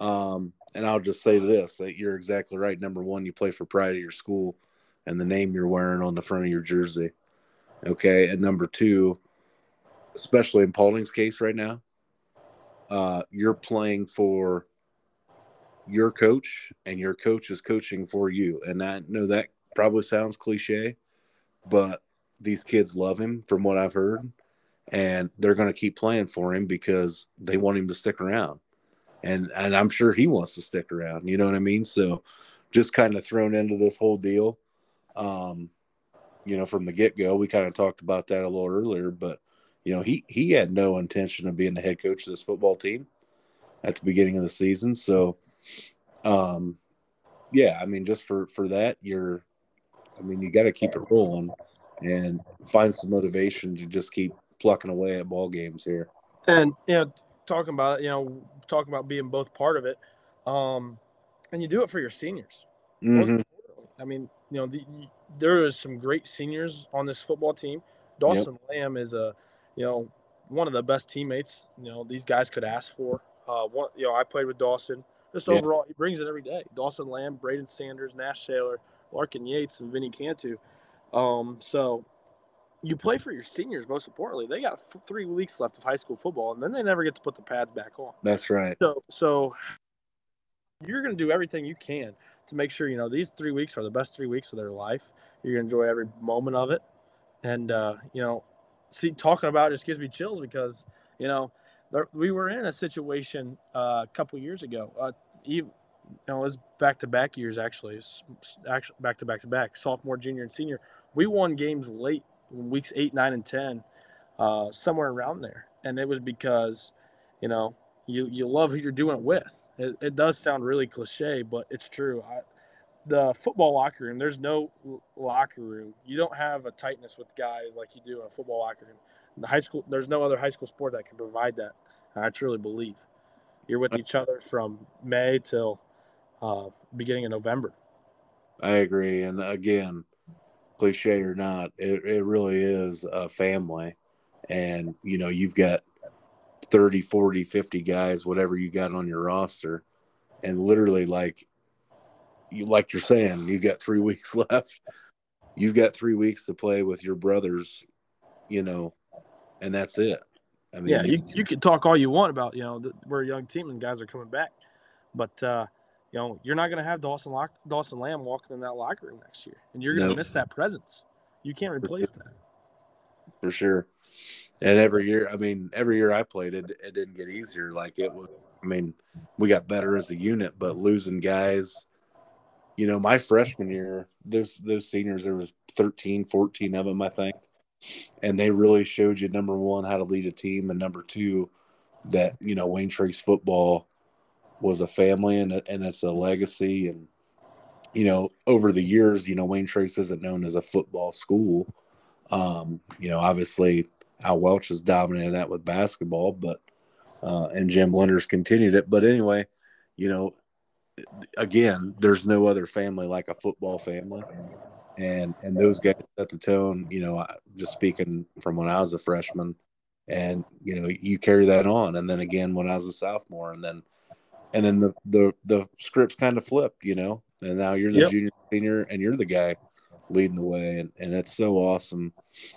Um, and I'll just say this: that you're exactly right. Number one, you play for pride of your school and the name you're wearing on the front of your jersey. Okay, and number two, especially in Paulding's case right now, uh, you're playing for your coach, and your coach is coaching for you. And I know that probably sounds cliche, but these kids love him from what I've heard, and they're going to keep playing for him because they want him to stick around. And and I'm sure he wants to stick around. You know what I mean? So just kind of thrown into this whole deal. Um, you know, from the get go, we kind of talked about that a little earlier, but you know, he he had no intention of being the head coach of this football team at the beginning of the season. So, um, yeah, I mean, just for for that, you're, I mean, you got to keep it rolling and find some motivation to just keep plucking away at ball games here. And you know, talking about you know, talking about being both part of it, um, and you do it for your seniors. Mm-hmm. I mean, you know, the, there is some great seniors on this football team. Dawson yep. Lamb is a you know, one of the best teammates, you know, these guys could ask for. Uh, one, you know, I played with Dawson. Just yeah. overall, he brings it every day. Dawson Lamb, Braden Sanders, Nash Saylor, Larkin Yates, and Vinny Cantu. Um, so you play for your seniors. Most importantly, they got three weeks left of high school football, and then they never get to put the pads back on. That's right. So, so you're going to do everything you can to make sure you know these three weeks are the best three weeks of their life. You're going to enjoy every moment of it, and uh, you know see talking about it just gives me chills because you know there, we were in a situation uh, a couple years ago. Uh, even, you know, it was back to back years actually. Actually, back to back to back, sophomore, junior, and senior. We won games late, weeks eight, nine, and ten, uh, somewhere around there, and it was because, you know, you you love who you're doing it with. It, it does sound really cliche, but it's true. I, the football locker room, there's no locker room. You don't have a tightness with guys like you do in a football locker room. In the high school, there's no other high school sport that can provide that. I truly believe. You're with each other from May till uh, beginning of November. I agree, and again, cliche or not, it, it really is a family, and you know you've got 30, 40, 50 guys, whatever you got on your roster, and literally like you like you're saying, you got three weeks left. You've got three weeks to play with your brothers, you know, and that's it. I mean, yeah, you, you can talk all you want about, you know, the, we're a young team and guys are coming back, but uh, you know, you're not going to have Dawson Lock, Dawson Lamb walking in that locker room next year, and you're going to miss that presence. You can't replace that. For sure. And every year, I mean, every year I played, it, it didn't get easier. Like it was, I mean, we got better as a unit, but losing guys, you know, my freshman year, those those seniors, there was 13, 14 of them, I think, and they really showed you number one how to lead a team, and number two that you know Wayne Trace football was a family and and it's a legacy, and you know over the years, you know Wayne Trace isn't known as a football school. Um, you know, obviously Al Welch has dominated that with basketball, but uh, and Jim Lenders continued it. But anyway, you know, again, there's no other family like a football family, and and those guys set the tone. You know, just speaking from when I was a freshman, and you know, you carry that on, and then again when I was a sophomore, and then and then the the the scripts kind of flipped. You know, and now you're the yep. junior, senior, and you're the guy leading the way, and and it's so awesome.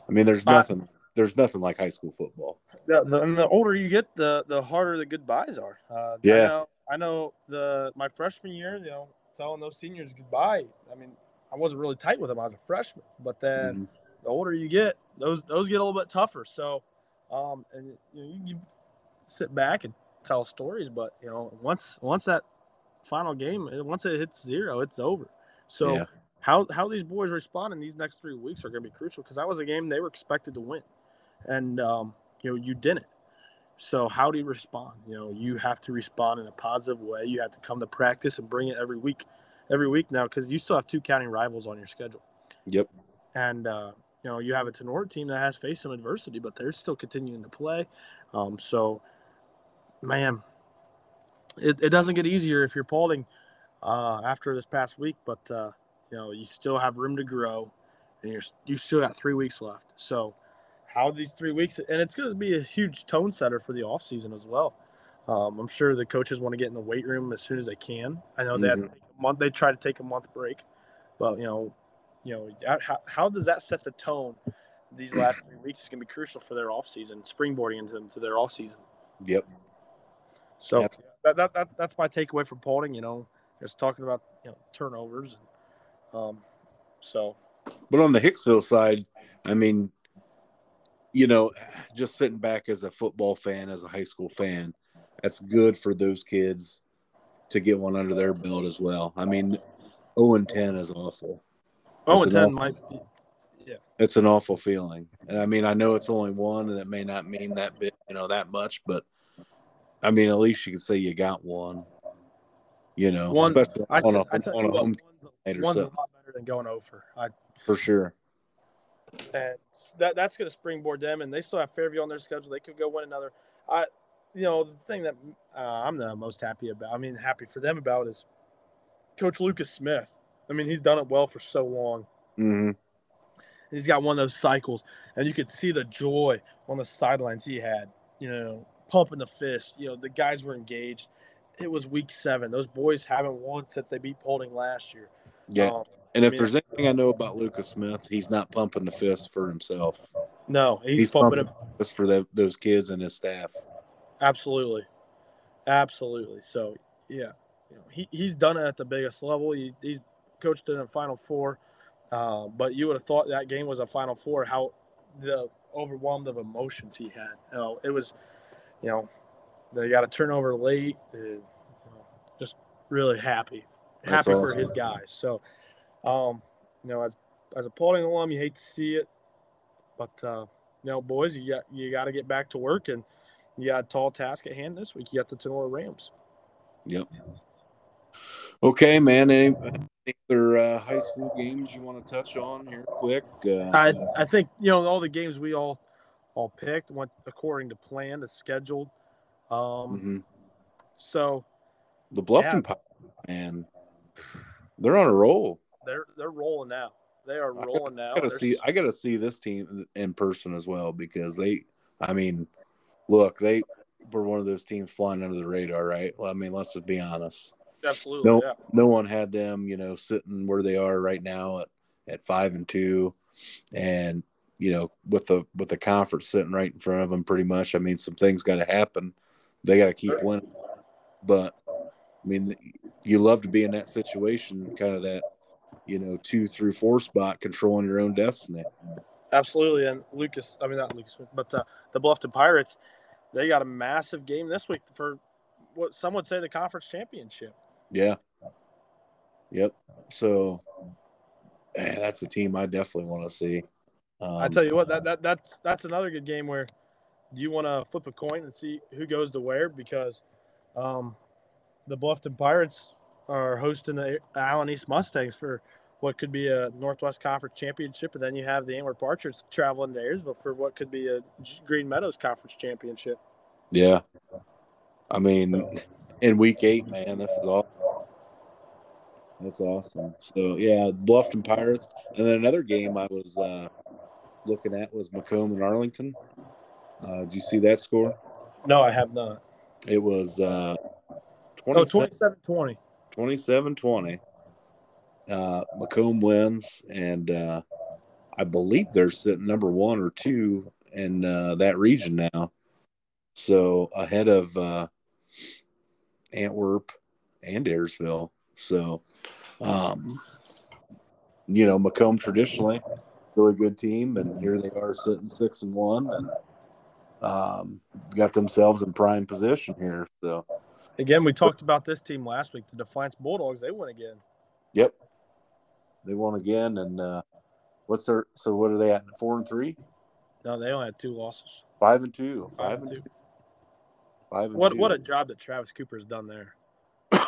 I mean, there's nothing. Uh, there's nothing like high school football. The, the, and the older you get, the the harder the goodbyes are. Uh, yeah. I know, I know the my freshman year, you know, telling those seniors goodbye. I mean, I wasn't really tight with them. I was a freshman, but then mm-hmm. the older you get, those those get a little bit tougher. So, um, and you, know, you, you sit back and tell stories, but you know, once once that final game, once it hits zero, it's over. So. Yeah. How, how these boys respond in these next three weeks are going to be crucial because that was a game they were expected to win, and um, you know you didn't. So how do you respond? You know, you have to respond in a positive way. You have to come to practice and bring it every week, every week now, because you still have two county rivals on your schedule. Yep. And uh, you know, you have a Tinora team that has faced some adversity, but they're still continuing to play. Um, so, man, it, it doesn't get easier if you're Paulding uh, after this past week, but uh, you know, you still have room to grow, and you're you still got three weeks left. So how these three weeks, and it's going to be a huge tone setter for the off season as well. Um, I'm sure the coaches want to get in the weight room as soon as they can. I know they mm-hmm. have a month. They try to take a month break, but you know, you know, how, how does that set the tone? These last three weeks is going to be crucial for their off season, springboarding into, them to their off season. Yep. So. That, that, that that's my takeaway from Paulding. You know, just talking about you know turnovers, and, um, so. But on the Hicksville side, I mean, you know, just sitting back as a football fan, as a high school fan, that's good for those kids to get one under their belt as well. I mean, 0 and 10 is awful. 0 and 10 awful, might be, yeah. It's an awful feeling. And I mean, I know it's only one and it may not mean that bit, you know, that much, but I mean, at least you can say you got one, you know, one, especially I on, a, on a home one's, one's a lot better than going over. I, for sure and that that's going to springboard them. And they still have Fairview on their schedule. They could go win another. I, you know, the thing that uh, I'm the most happy about. I mean, happy for them about is Coach Lucas Smith. I mean, he's done it well for so long. Mm-hmm. He's got one of those cycles, and you could see the joy on the sidelines he had. You know, pumping the fist. You know, the guys were engaged. It was week seven. Those boys haven't won since they beat Paulding last year. Yeah. Um, and if there's anything I know about Lucas Smith, he's not pumping the fist for himself. No, he's, he's pumping, pumping it just for the, those kids and his staff. Absolutely, absolutely. So yeah, you know, he he's done it at the biggest level. He, he's coached in a Final Four, uh, but you would have thought that game was a Final Four. How the overwhelmed of emotions he had. You know, it was, you know, they got a turnover late. And, you know, just really happy, happy for his guys. So, um, you know, as as a Paulding alum, you hate to see it, but uh, you know, boys, you got you got to get back to work, and you got a tall task at hand this week. You got the Tinora Rams. Yep. Okay, man. Any, any other uh, high school games you want to touch on here, quick? Uh, I I think you know all the games we all all picked went according to plan, as scheduled. Um, mhm. so The Bluffton Pirates, man, they're on a roll. they're they're rolling now. They are rolling now. I gotta They're see. I gotta see this team in person as well because they. I mean, look, they were one of those teams flying under the radar, right? Well, I mean, let's just be honest. absolutely, No, yeah. no one had them, you know, sitting where they are right now at, at five and two, and you know, with the with the conference sitting right in front of them, pretty much. I mean, some things got to happen. They got to keep winning, but I mean, you love to be in that situation, kind of that, you know, two through four spot, controlling your own destiny. Absolutely, and Lucas. I mean, not Lucas, but uh, the Bluffton Pirates. They got a massive game this week for what some would say the conference championship. Yeah. Yep. So, man, that's a team I definitely want to see. Um, I tell you what, that, that that's that's another good game where do you want to flip a coin and see who goes to where because um, the Bluffton Pirates are hosting the Allen East Mustangs for what could be a Northwest Conference championship, and then you have the Antwerp Archers traveling to Ayersville for what could be a Green Meadows Conference championship. Yeah. I mean, in week eight, man, this is all. That's awesome. So yeah, Bluffton Pirates, and then another game I was uh, looking at was Macomb and Arlington. Uh, did you see that score? No, I have not. It was uh, Oh, 27 27 20. 27-20. Uh, Macomb wins, and uh, I believe they're sitting number one or two in uh, that region now. So ahead of uh, Antwerp and Ayersville. So, um, you know, Macomb traditionally really good team, and here they are sitting six and one, and um, got themselves in prime position here. So, Again, we talked about this team last week. The Defiance Bulldogs, they won again. Yep. They won again and uh what's their so what are they at? Four and three? No, they only had two losses. Five and two. Five Five and two. two. Five and What two. what a job that Travis Cooper's done there.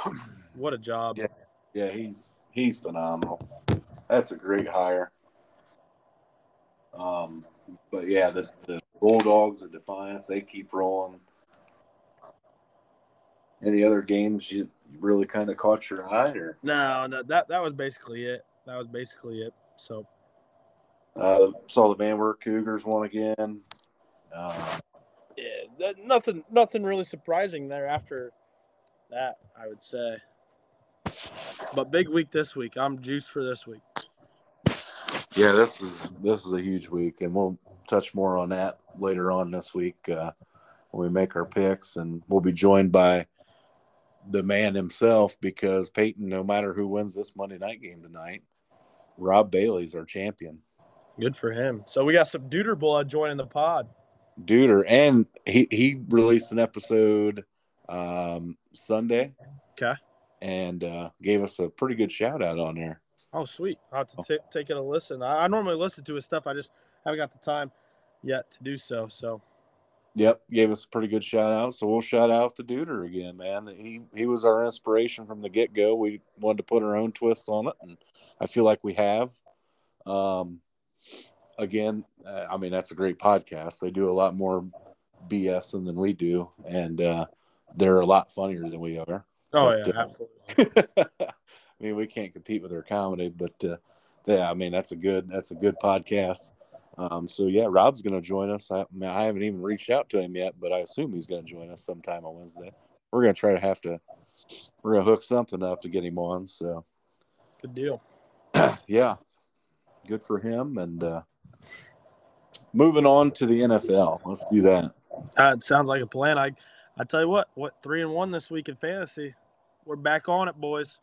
What a job. Yeah. yeah, he's he's phenomenal. That's a great hire. Um but yeah, the, the Bulldogs of Defiance, they keep rolling. Any other games you really kind of caught your eye or No, no, that that was basically it. That was basically it. So uh saw the Van Wert Cougars won again. Uh, yeah, that, nothing nothing really surprising there after that, I would say. But big week this week. I'm juiced for this week. Yeah, this is this is a huge week, and we'll touch more on that later on this week uh, when we make our picks, and we'll be joined by the man himself because Peyton, no matter who wins this Monday night game tonight, Rob Bailey's our champion, Good for him. So we got some Duder blood joining the pod. Duder, and he he released an episode um, Sunday, Okay. and uh, gave us a pretty good shout out on there. Oh, sweet. I'll have to ta- take it a listen. I, I normally listen to his stuff. I just haven't got the time yet to do so. So Yep, gave us a pretty good shout out. So we'll shout out to Duder again, man. He he was our inspiration from the get go. We wanted to put our own twist on it, and I feel like we have. Um, again, I mean that's a great podcast. They do a lot more BS than we do, and uh, they're a lot funnier than we are. Oh But, yeah, uh, absolutely. I mean, we can't compete with their comedy, but uh, yeah, I mean that's a good that's a good podcast. Um, so yeah, Rob's going to join us. I, I, mean, I haven't even reached out to him yet, but I assume he's going to join us sometime on Wednesday. We're going to try to have to we're going to hook something up to get him on. So Good deal. yeah, good for him. And uh, moving on to the NFL, let's do that. Uh, it sounds like a plan. I, I tell you what, what three and one this week in fantasy. We're back on it, boys.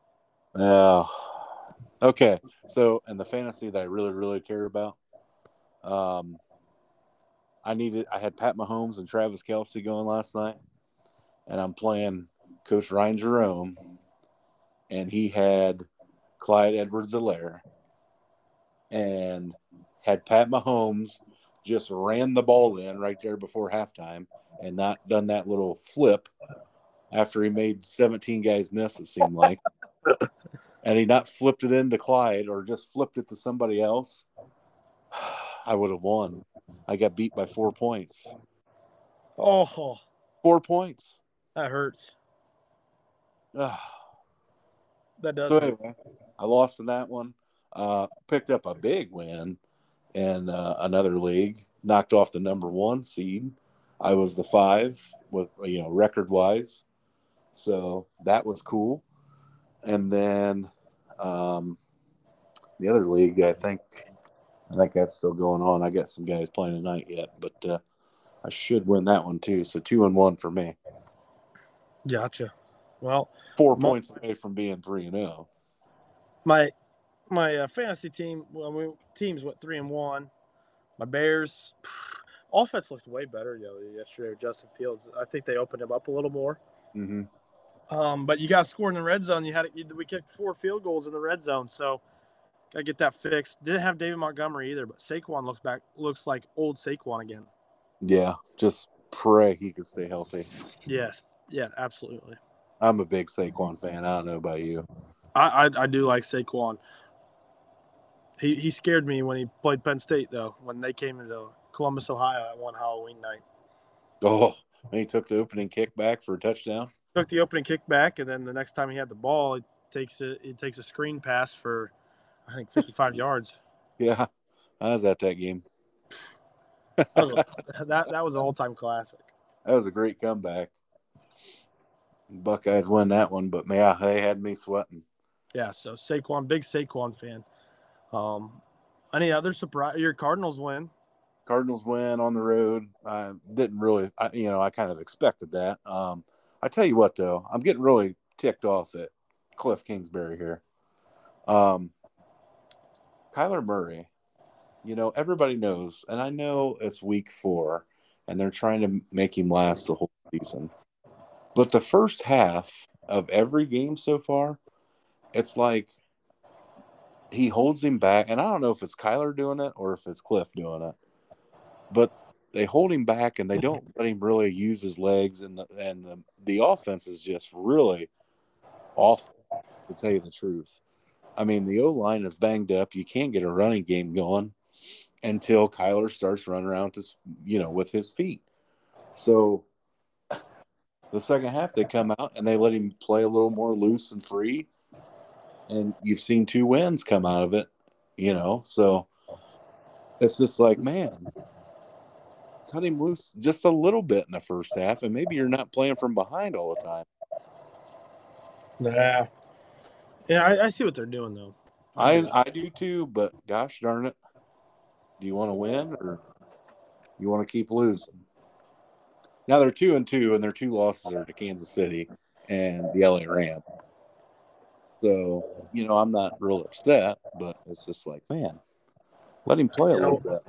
Yeah. Okay. So, and the fantasy that I really, really care about, um, I needed. I had Pat Mahomes and Travis Kelce going last night, and I'm playing Coach Ryan Jerome, and he had Clyde Edwards-Helaire and had Pat Mahomes just ran the ball in right there before halftime and not done that little flip after he made 17 guys miss, it seemed like. and he not flipped it into Clyde or just flipped it to somebody else, I would have won. I got beat by four points. Oh, Four points. that hurts. Ugh. That does. So anyway, I lost in that one. Uh, picked up a big win in uh, another league. Knocked off the number one seed. I was the five with you know record wise, so that was cool. And then um, the other league, I think, I think that's still going on. I got some guys playing tonight yet, but uh, I should win that one too. So two and one for me. Gotcha. Well, Four Mo- points away from being three and oh. zero. my my uh, fantasy team well we teams went three and one my bears offense looked way better yesterday with justin fields i think they opened him up a little more Mm-hmm. Um, but you got to score in the red zone you had you, we kicked four field goals in the red zone so gotta get that fixed didn't have david montgomery either but saquon looks back looks like old saquon again Yeah, just pray he could stay healthy. yes yeah absolutely I'm a big Saquon fan. I don't know about you. i i, I do like saquon he, he scared me when he played penn state though when they came into columbus ohio at one halloween night Oh, and he took the opening kick back for a touchdown. Took the opening kick back, and then the next time he had the ball, it takes a it takes a screen pass for I think 55 yards. Yeah, I was at that game. That was a, that, that was an all time classic. That was a great comeback. Buckeyes won that one, but man, they had me sweating. Yeah, so Saquon, big Saquon fan. Um, any other surprise? Your Cardinals win. Cardinals win on the road. I didn't really, I, you know, I kind of expected that. Um, I tell you what, though, I'm getting really ticked off at Cliff Kingsbury here. Um, Kyler Murray, you know, everybody knows, and I know it's week four, and they're trying to make him last the whole season. But the first half of every game so far, it's like he holds him back, and I don't know if it's Kyler doing it or if it's Cliff doing it but they hold him back and they don't let him really use his legs and the, and the, the offense is just really awful to tell you the truth. I mean, the O line is banged up. You can't get a running game going until Kyler starts running around to you know with his feet. So the second half they come out and they let him play a little more loose and free, and you've seen two wins come out of it. You know, so it's just like man, cut him loose just a little bit in the first half, and maybe you're not playing from behind all the time. Yeah, yeah, I, I see what they're doing though. I I do too, but gosh darn it, do you want to win or you want to keep losing? Now they're two and two, and their two losses are to Kansas City and the LA Rams. So you know I'm not real upset, but it's just like man, let him play a little bit.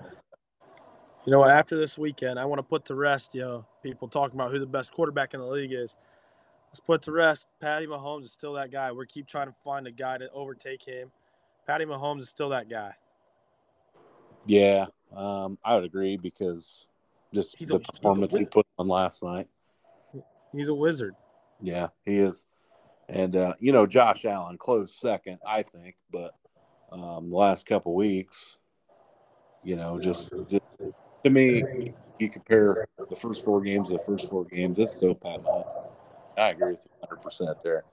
You know what? After this weekend, I want to put to rest, you know, people talking about who the best quarterback in the league is. Let's put to rest. Patty Mahomes is still that guy. We keep trying to find a guy to overtake him. Patty Mahomes is still that guy. Yeah, um, I would agree because just He's the a- performance he put on last night. He's a wizard. Yeah, he is. And uh, you know, Josh Allen closed second, I think, but um, the last couple weeks, you know, just, just to me, you compare the first four games to the first four games, it's still Pat Mahomes. I agree with you 100 percent there.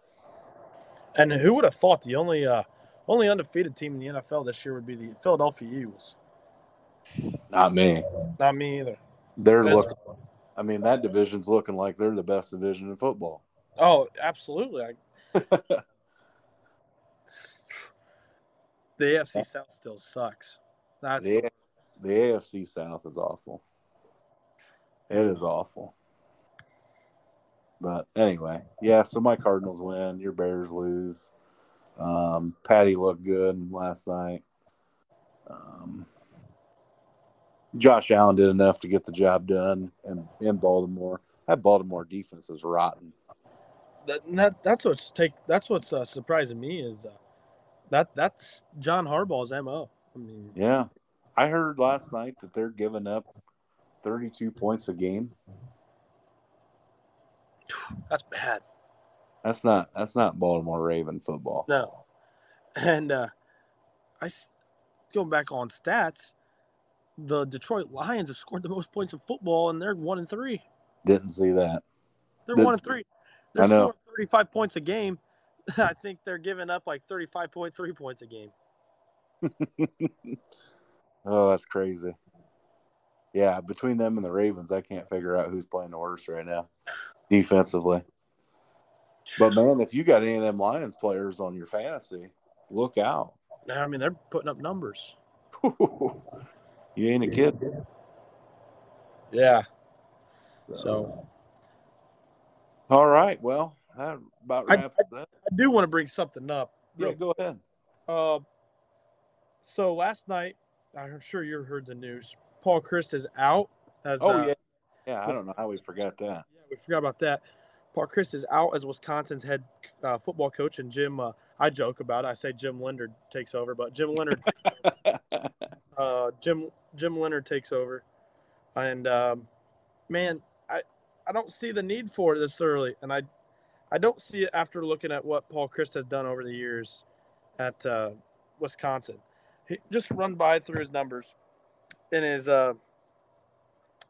And who would have thought the only uh, only undefeated team in the NFL this year would be the Philadelphia Eagles? Not me. Not me either. They're That's- looking. I mean, that division's looking like they're the best division in football. Oh, absolutely. I, the AFC South still sucks. That's The, the AFC South is awful. It is awful. But anyway, yeah. So my Cardinals win. Your Bears lose. Um, Patty looked good last night. Um, Josh Allen did enough to get the job done in, in Baltimore. That Baltimore defense is rotten. That, that that's what's take that's what's uh, surprising me is uh, that that's John Harbaugh's mo. I mean, Yeah. I heard last night that they're giving up 32 points a game. that's bad. That's not that's not Baltimore Raven football. No, and uh, I going back on stats. The Detroit Lions have scored the most points in football, and they're one and three. Didn't see that. They're That's- one and three. They're I know. thirty-five points a game. I think they're giving up like thirty-five point three points a game. Oh, that's crazy. Yeah, between them and the Ravens, I can't figure out who's playing the worst right now defensively. But man, if you got any of them Lions players on your fantasy, look out. I mean, they're putting up numbers. you ain't a kid. Yeah. So all right, well, that about I- wraps it up. I do want to bring something up. Yeah, go ahead. Uh, so last night, I'm sure you heard the news. Paul Chryst is out. As, Oh uh, yeah, yeah. I don't know how we forgot that. Yeah, we forgot about that. Paul Chryst is out as Wisconsin's head uh, football coach, and Jim. Uh, I joke about it. I say Jim Leonhard takes over, but Jim Leonhard, uh, Jim Jim Leonhard takes over, and um, man, I I don't see the need for it this early, and I I don't see it after looking at what Paul Chryst has done over the years at uh, Wisconsin. He just run by through his numbers in his uh,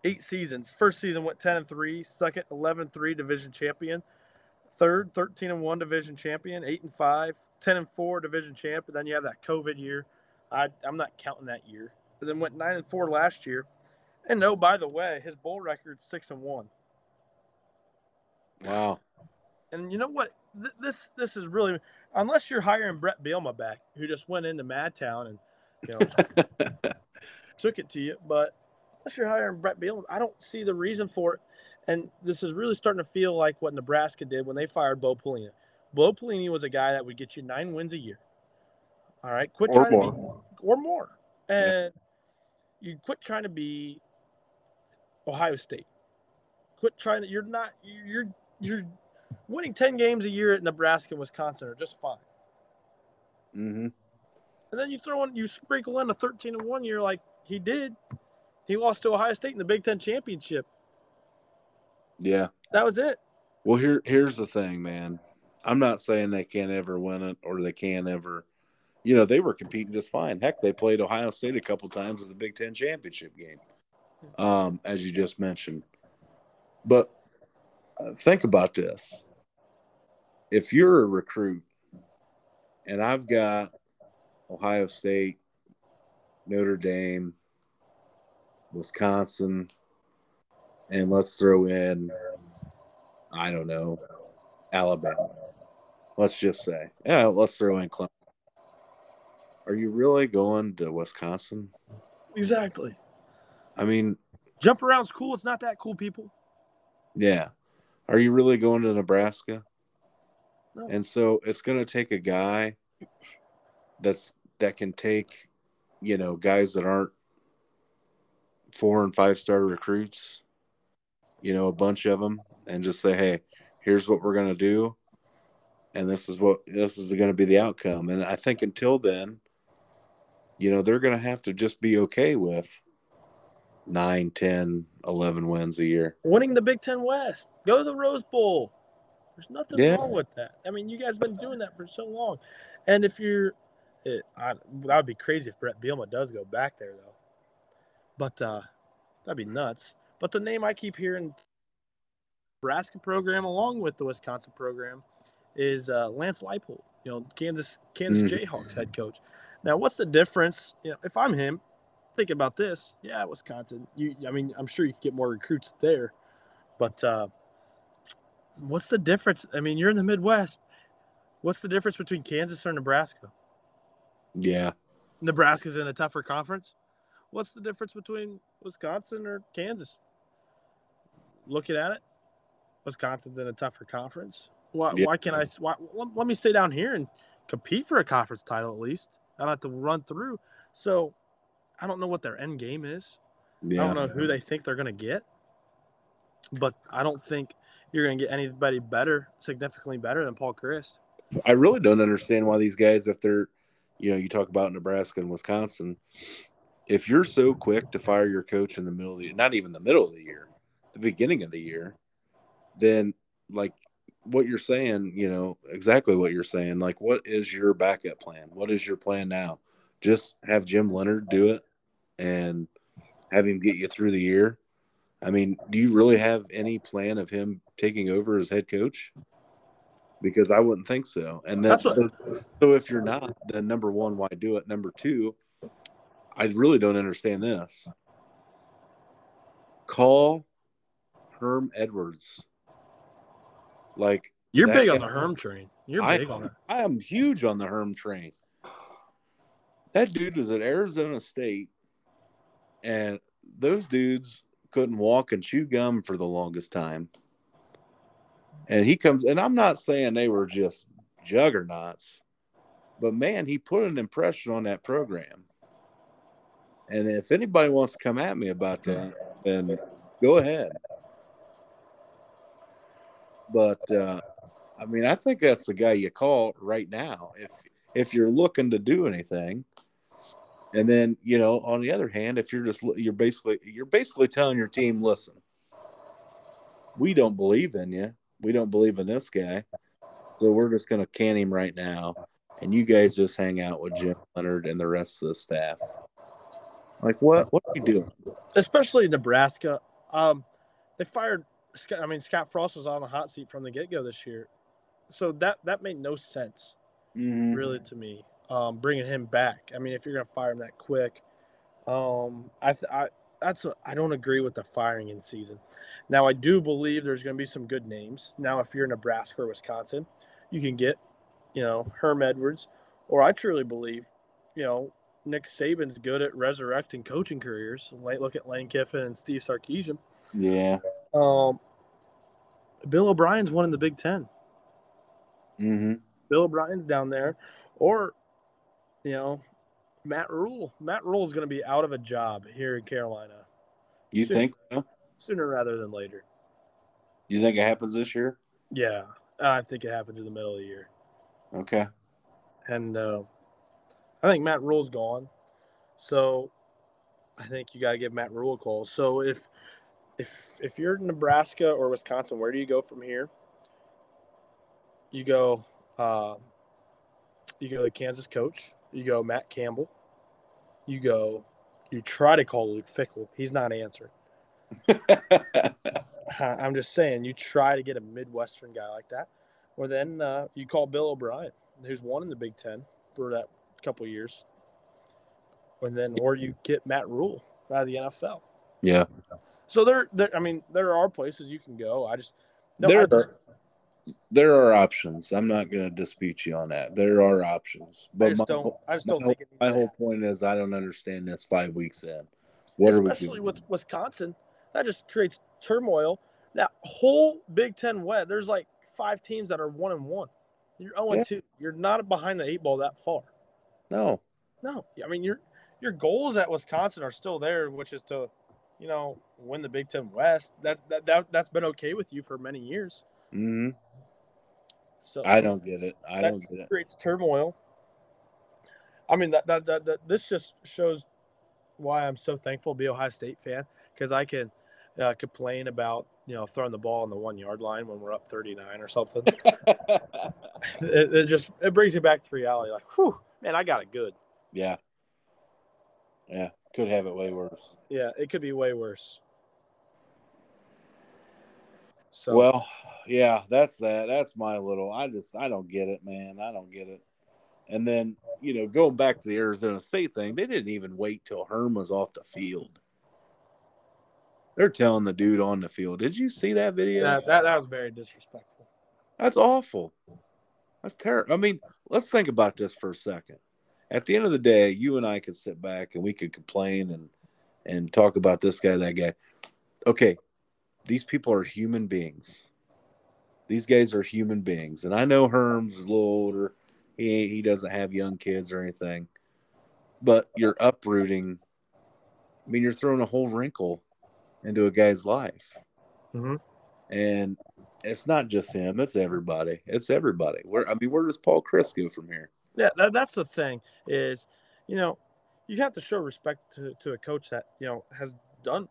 eight seasons. First season went 10 and 3, second 11 3 division champion, third 13 and 1 division champion, 8 and 5, 10 and 4 division champ, and then you have that COVID year. I I'm not counting that year. And then went 9 and 4 last year. And no, by the way, his bowl record's 6 and 1. wow. And you know what? Th- This this is really unless you're hiring Brett Bielema back, who just went into Madtown and you know took it to you. But unless you're hiring Brett Bielema, I don't see the reason for it. And this is really starting to feel like what Nebraska did when they fired Bo Pelini. Bo Pelini was a guy that would get you nine wins a year. All right, quit Or trying to be or more, and you quit trying to be Ohio State. Quit trying to. You're not. You're you're winning ten games a year at Nebraska and Wisconsin are just fine. hmm And then you throw in, you sprinkle in a 13 and one year like he did. He lost to Ohio State in the Big Ten championship. Yeah. That was it. Well, here here's the thing, man. I'm not saying they can't ever win it or they can't ever. You know, they were competing just fine. Heck, they played Ohio State a couple times in the Big Ten championship game, um, as you just mentioned. But Uh, think about this: if you're a recruit, and I've got Ohio State, Notre Dame, Wisconsin, and let's throw in, I don't know, Alabama. Let's just say, yeah, let's throw in Clemson. Are you really going to Wisconsin? Exactly. I mean, Jump around's cool. It's not that cool, people. yeah. Are you really going to Nebraska? No. And so it's going to take a guy that's that can take, you know, guys that aren't four and five star recruits, you know, a bunch of them, and just say, hey, here's what we're going to do, and this is what this is going to be the outcome. And I think until then, you know, they're going to have to just be okay with nine, 10, 11 wins a year. Winning the Big Ten West. Go to the Rose Bowl. There's nothing Yeah. wrong with that. I mean, you guys been doing that for so long. And if you're, it, I, that would be crazy if Brett Bielema does go back there, though. But uh, that'd be nuts. But the name I keep hearing, Nebraska program along with the Wisconsin program, is uh, Lance Leipold. You know, Kansas Kansas Mhm. Jayhawks head coach. Now, what's the difference? You know, if I'm him, think about this. Yeah, Wisconsin. You, I mean, I'm sure you could get more recruits there, but uh, what's the difference? I mean, you're in the Midwest. What's the difference between Kansas or Nebraska? Yeah. Nebraska's in a tougher conference. What's the difference between Wisconsin or Kansas? Looking at it, Wisconsin's in a tougher conference. Why, Yeah. why can't I? Why, let, let me stay down here and compete for a conference title at least. I don't have to run through. So I don't know what their end game is. Yeah. I don't know who they think they're going to get. but I don't think you're going to get anybody better, significantly better than Paul Chryst. I really don't understand why these guys, if they're, you know, you talk about Nebraska and Wisconsin, if you're so quick to fire your coach in the middle of the not even the middle of the year, the beginning of the year, then like what you're saying, you know, exactly what you're saying. Like, what is your backup plan? What is your plan now? Just have Jim Leonhard do it and have him get you through the year. I mean, do you really have any plan of him taking over as head coach? Because I wouldn't think so. And that's, so, so if you're not, then number one, why do it? Number two, I really don't understand this. Call Herm Edwards. Like you're big on the Herm train. You're I, big on it. I am huge on the Herm train. That dude was at Arizona State, and those dudes couldn't walk and chew gum for the longest time. And he comes, and I'm not saying they were just juggernauts, but man, he put an impression on that program. And if anybody wants to come at me about that, then go ahead. But uh, I mean, I think that's the guy you call right now if if you're looking to do anything. And then you know, on the other hand, if you're just you're basically you're basically telling your team, listen, we don't believe in you. We don't believe in this guy, so we're just going to can him right now. And you guys just hang out with Jim Leonhard and the rest of the staff. Like what? What are you doing? Especially Nebraska. Um, they fired. Scott, I mean, Scott Frost was on the hot seat from the get go this year, so that that made no sense, mm-hmm. really, to me. Um, bringing him back. I mean, if you're gonna fire him that quick, um, I, th- I that's I don't agree with the firing in season. Now, I do believe there's going to be some good names. Now, if you're Nebraska or Wisconsin, you can get, you know, Herm Edwards, or I truly believe, you know, Nick Saban's good at resurrecting coaching careers. Look at Lane Kiffin and Steve Sarkisian. Yeah. Um, Bill O'Brien's one in the Big 10 mm-hmm. Bill O'Brien's down there, or you know, Matt Rhule. Matt Rhule is going to be out of a job here in Carolina. You sooner, think so? Sooner rather than later. You think it happens this year? Yeah, I think it happens in the middle of the year. Okay. And uh, I think Matt Rhule's gone. So I think you got to give Matt Rhule a call. So if if if you're Nebraska or Wisconsin, where do you go from here? You go uh, you go the Kansas coach. You go Matt Campbell. You go. You try to call Luke Fickell. He's not answering. I'm just saying, you try to get a Midwestern guy like that, or then uh, you call Bill O'Brien, who's won in the Big Ten for that couple years, and then or you get Matt Rhule out of the NFL. Yeah. So there, there. I mean, there are places you can go. I just no, there I just, are there are options. I'm not going to dispute you on that. There are options, but I just my, don't. I just don't my, think my whole point is I don't understand this five weeks in. What Especially are we Especially with Wisconsin, that just creates turmoil. That whole Big Ten West, there's like five teams that are one and one. You're 0 yeah. 2. You're not behind the eight ball that far. No. No. I mean, your your goals at Wisconsin are still there, which is to, you know, win the Big Ten West. That that, that that's been okay with you for many years. Mm-hmm. So I don't get it. I don't get it. Creates turmoil. I mean that, that that, that this just shows why I'm so thankful to be a Ohio State fan because I can uh, complain about you know throwing the ball on the one yard line when we're up 39 or something. it, it, just it brings you back to reality. Like, whew, man, I got it good. Yeah. Yeah, could have it way worse. Yeah, it could be way worse. So well, yeah, that's that. That's my little. I just I don't get it, man. I don't get it. And then you know, going back to the Arizona State thing, they didn't even wait till Herm was off the field. They're telling the dude on the field. Did you see that video? That that, that was very disrespectful. That's awful. That's terrible. I mean, let's think about this for a second. At the end of the day, you and I could sit back and we could complain and and talk about this guy, that guy. Okay, these people are human beings. These guys are human beings, and I know Herm's a little older. He he doesn't have young kids or anything, but you're uprooting. I mean, you're throwing a whole wrinkle into a guy's life. Mhm. and it's not just him; it's everybody. It's everybody. Where I mean, where does Paul Chryst go from here? Yeah, that, that's the thing is, you know, you have to show respect to, to a coach that you know has done,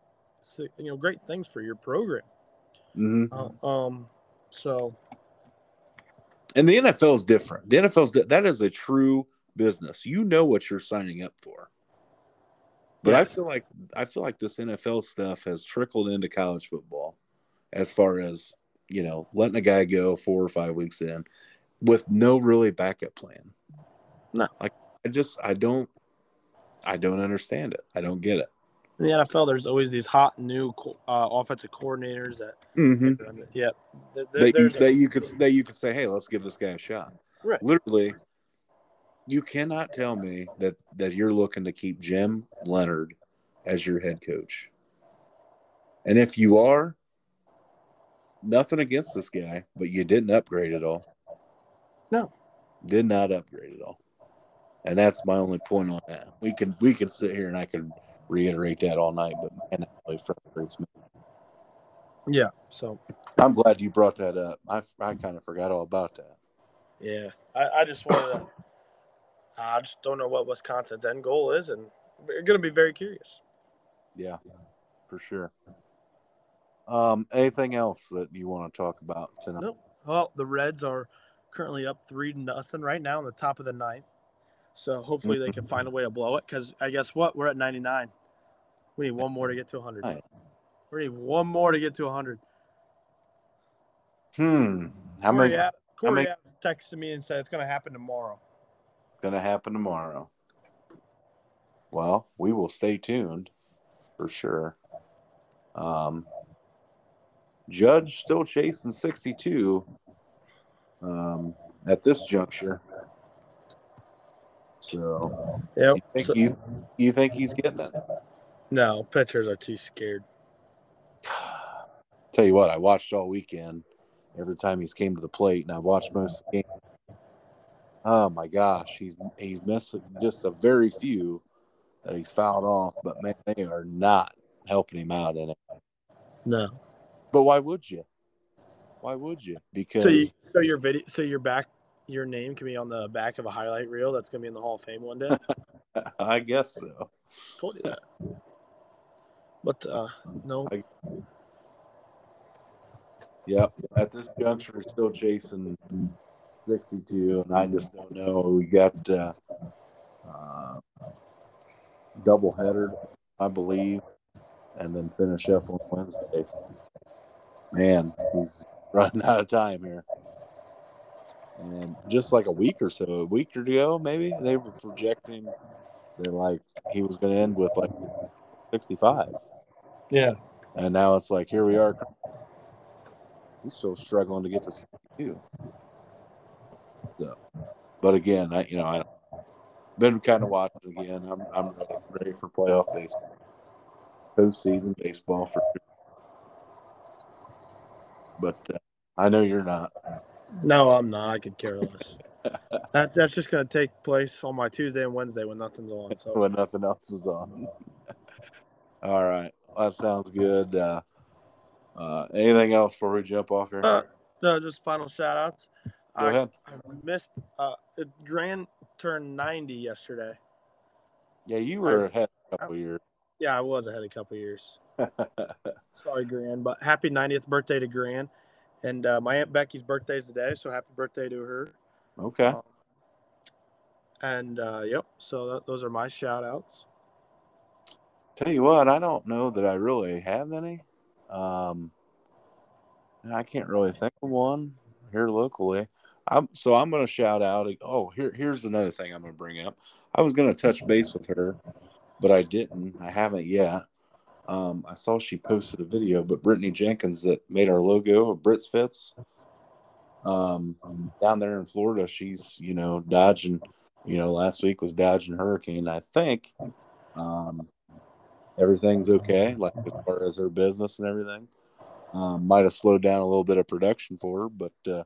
you know, great things for your program. hmm Uh, um, so And the NFL is different. The NFL is di- that is a true business. You know what you're signing up for. But I feel like I feel like this NFL stuff has trickled into college football, as far as you know, letting a guy go four or five weeks in, with no really backup plan. No. like I just I don't I don't understand it. I don't get it. In the NFL, there's always these hot new uh, offensive coordinators that, Mm-hmm. yeah, there, that you, a- that you could that you could say, hey, let's give this guy a shot. Right. Literally, you cannot tell me that that you're looking to keep Jim Leonhard as your head coach. And if you are, nothing against this guy, but you didn't upgrade at all. No. Did not upgrade at all. And that's my only point on that. We can we can sit here and I can reiterate that all night, but man, that really frustrates me. yeah. So I'm glad you brought that up. I, I kind of forgot all about that. yeah, I, I just wanted to. I just don't know what Wisconsin's end goal is, and we're going to be very curious. Yeah, for sure. Um, anything else that you want to talk about tonight? Nope. Well, the Reds are currently up three to nothing right now in the top of the ninth. So hopefully they can find a way to blow it. Because I guess what we're at ninety nine. We need one more to get to hundred. Right. We need one more to get to hundred. Hmm. How Corey, many Ad- Corey many- Adams texted me and said it's going to happen tomorrow. It's going to happen tomorrow? Well, we will stay tuned for sure. Um, Judge still chasing 62 um, at this juncture. So, Yep. you think, So- you, you think he's getting it? no, pitchers are too scared. Tell you what, I watched all weekend. Every time he's came to the plate, and I've watched most of the game. Oh my gosh, he's he's missed just a very few that he's fouled off, but man, they are not helping him out in it. No. But why would you? Why would you? Because So you, so your video, so your back, your name can be on the back of a highlight reel that's going to be in the Hall of Fame one day. I guess so. Told you that. But uh, no, Yep. At this juncture, still chasing 62, and I just don't know. We got uh, uh, double header, I believe, and then finish up on Wednesday. Man, he's running out of time here. Just like a week or so, a week or ago, maybe they were projecting that like he was going to end with like 65, yeah, and now it's like here we are he's still struggling to get to 62. So, but again, I you know I've been kind of watching again. I'm I'm ready, ready for playoff baseball, postseason baseball for sure. But uh, I know you're not. No, I'm not. I could care less. that, that's just going to take place on my Tuesday and Wednesday when nothing's on. So when nothing else is on. All right, that sounds good. Uh, uh, anything else before we jump off here? Uh, no, just final shout outs. Go I, ahead. I missed uh, Grand turned 90 yesterday. Yeah, you were ahead a couple years. Yeah, I was ahead a couple years. Sorry, Gran, but happy 90th birthday to Gran. And uh, my Aunt Becky's birthday is today, so happy birthday to her. okay. Um, and uh, yep, so that, those are my shout outs. Tell you what, I don't know that I really have any. Um, I can't really think of one here locally. I'm so I'm going to shout out. Oh, here here's another thing I'm going to bring up. I was going to touch base with her, but I didn't. I haven't yet. Um, I saw she posted a video, but Brittany Jenkins that made our logo of Brits Fits. Um, down there in Florida, she's you know dodging. You know, last week was dodging hurricane. I think. Um, everything's okay, like as far as her business and everything. Um, might have slowed down a little bit of production for her, but uh,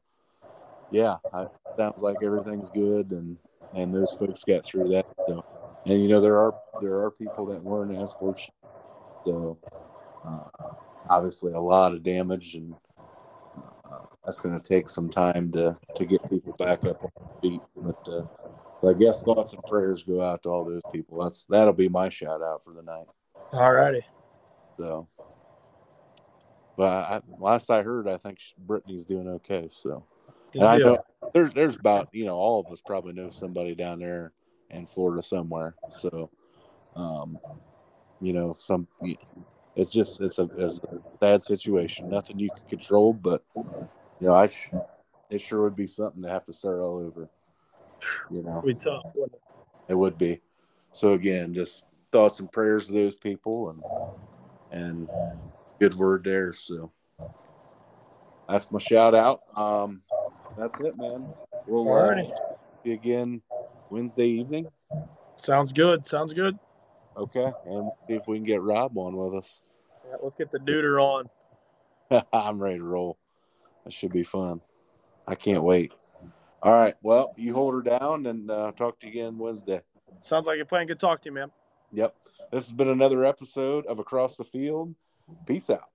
yeah, I, sounds like everything's good, and and those folks got through that. So, and you know there are there are people that weren't as fortunate. So uh, obviously a lot of damage, and uh, that's going to take some time to to get people back up on their feet. But uh, I guess thoughts and prayers go out to all those people. That's that'll be my shout out for the night. All righty. So, but I, last I heard, I think Brittany's doing okay. So, Good and I know there's there's about you know all of us probably know somebody down there in Florida somewhere. So, um, you know, some it's just it's a it's a sad situation. Nothing you can control, but you know, I sh- it sure would be something to have to start all over. You know, It'll be tough. it? it would be. So again, just thoughts and prayers to those people, and and good word there. So that's my shout out. Um, that's it, man. We'll uh, see you again Wednesday evening. Sounds good. Sounds good. Okay, and see if we can get Rob on with us. Yeah, let's get the duder on. I'm ready to roll. That should be fun. I can't wait. All right. Well, you hold her down and uh, talk to you again Wednesday. Sounds like you're playing. Good talk to you, man. Yep. This has been another episode of Across the Field. Peace out.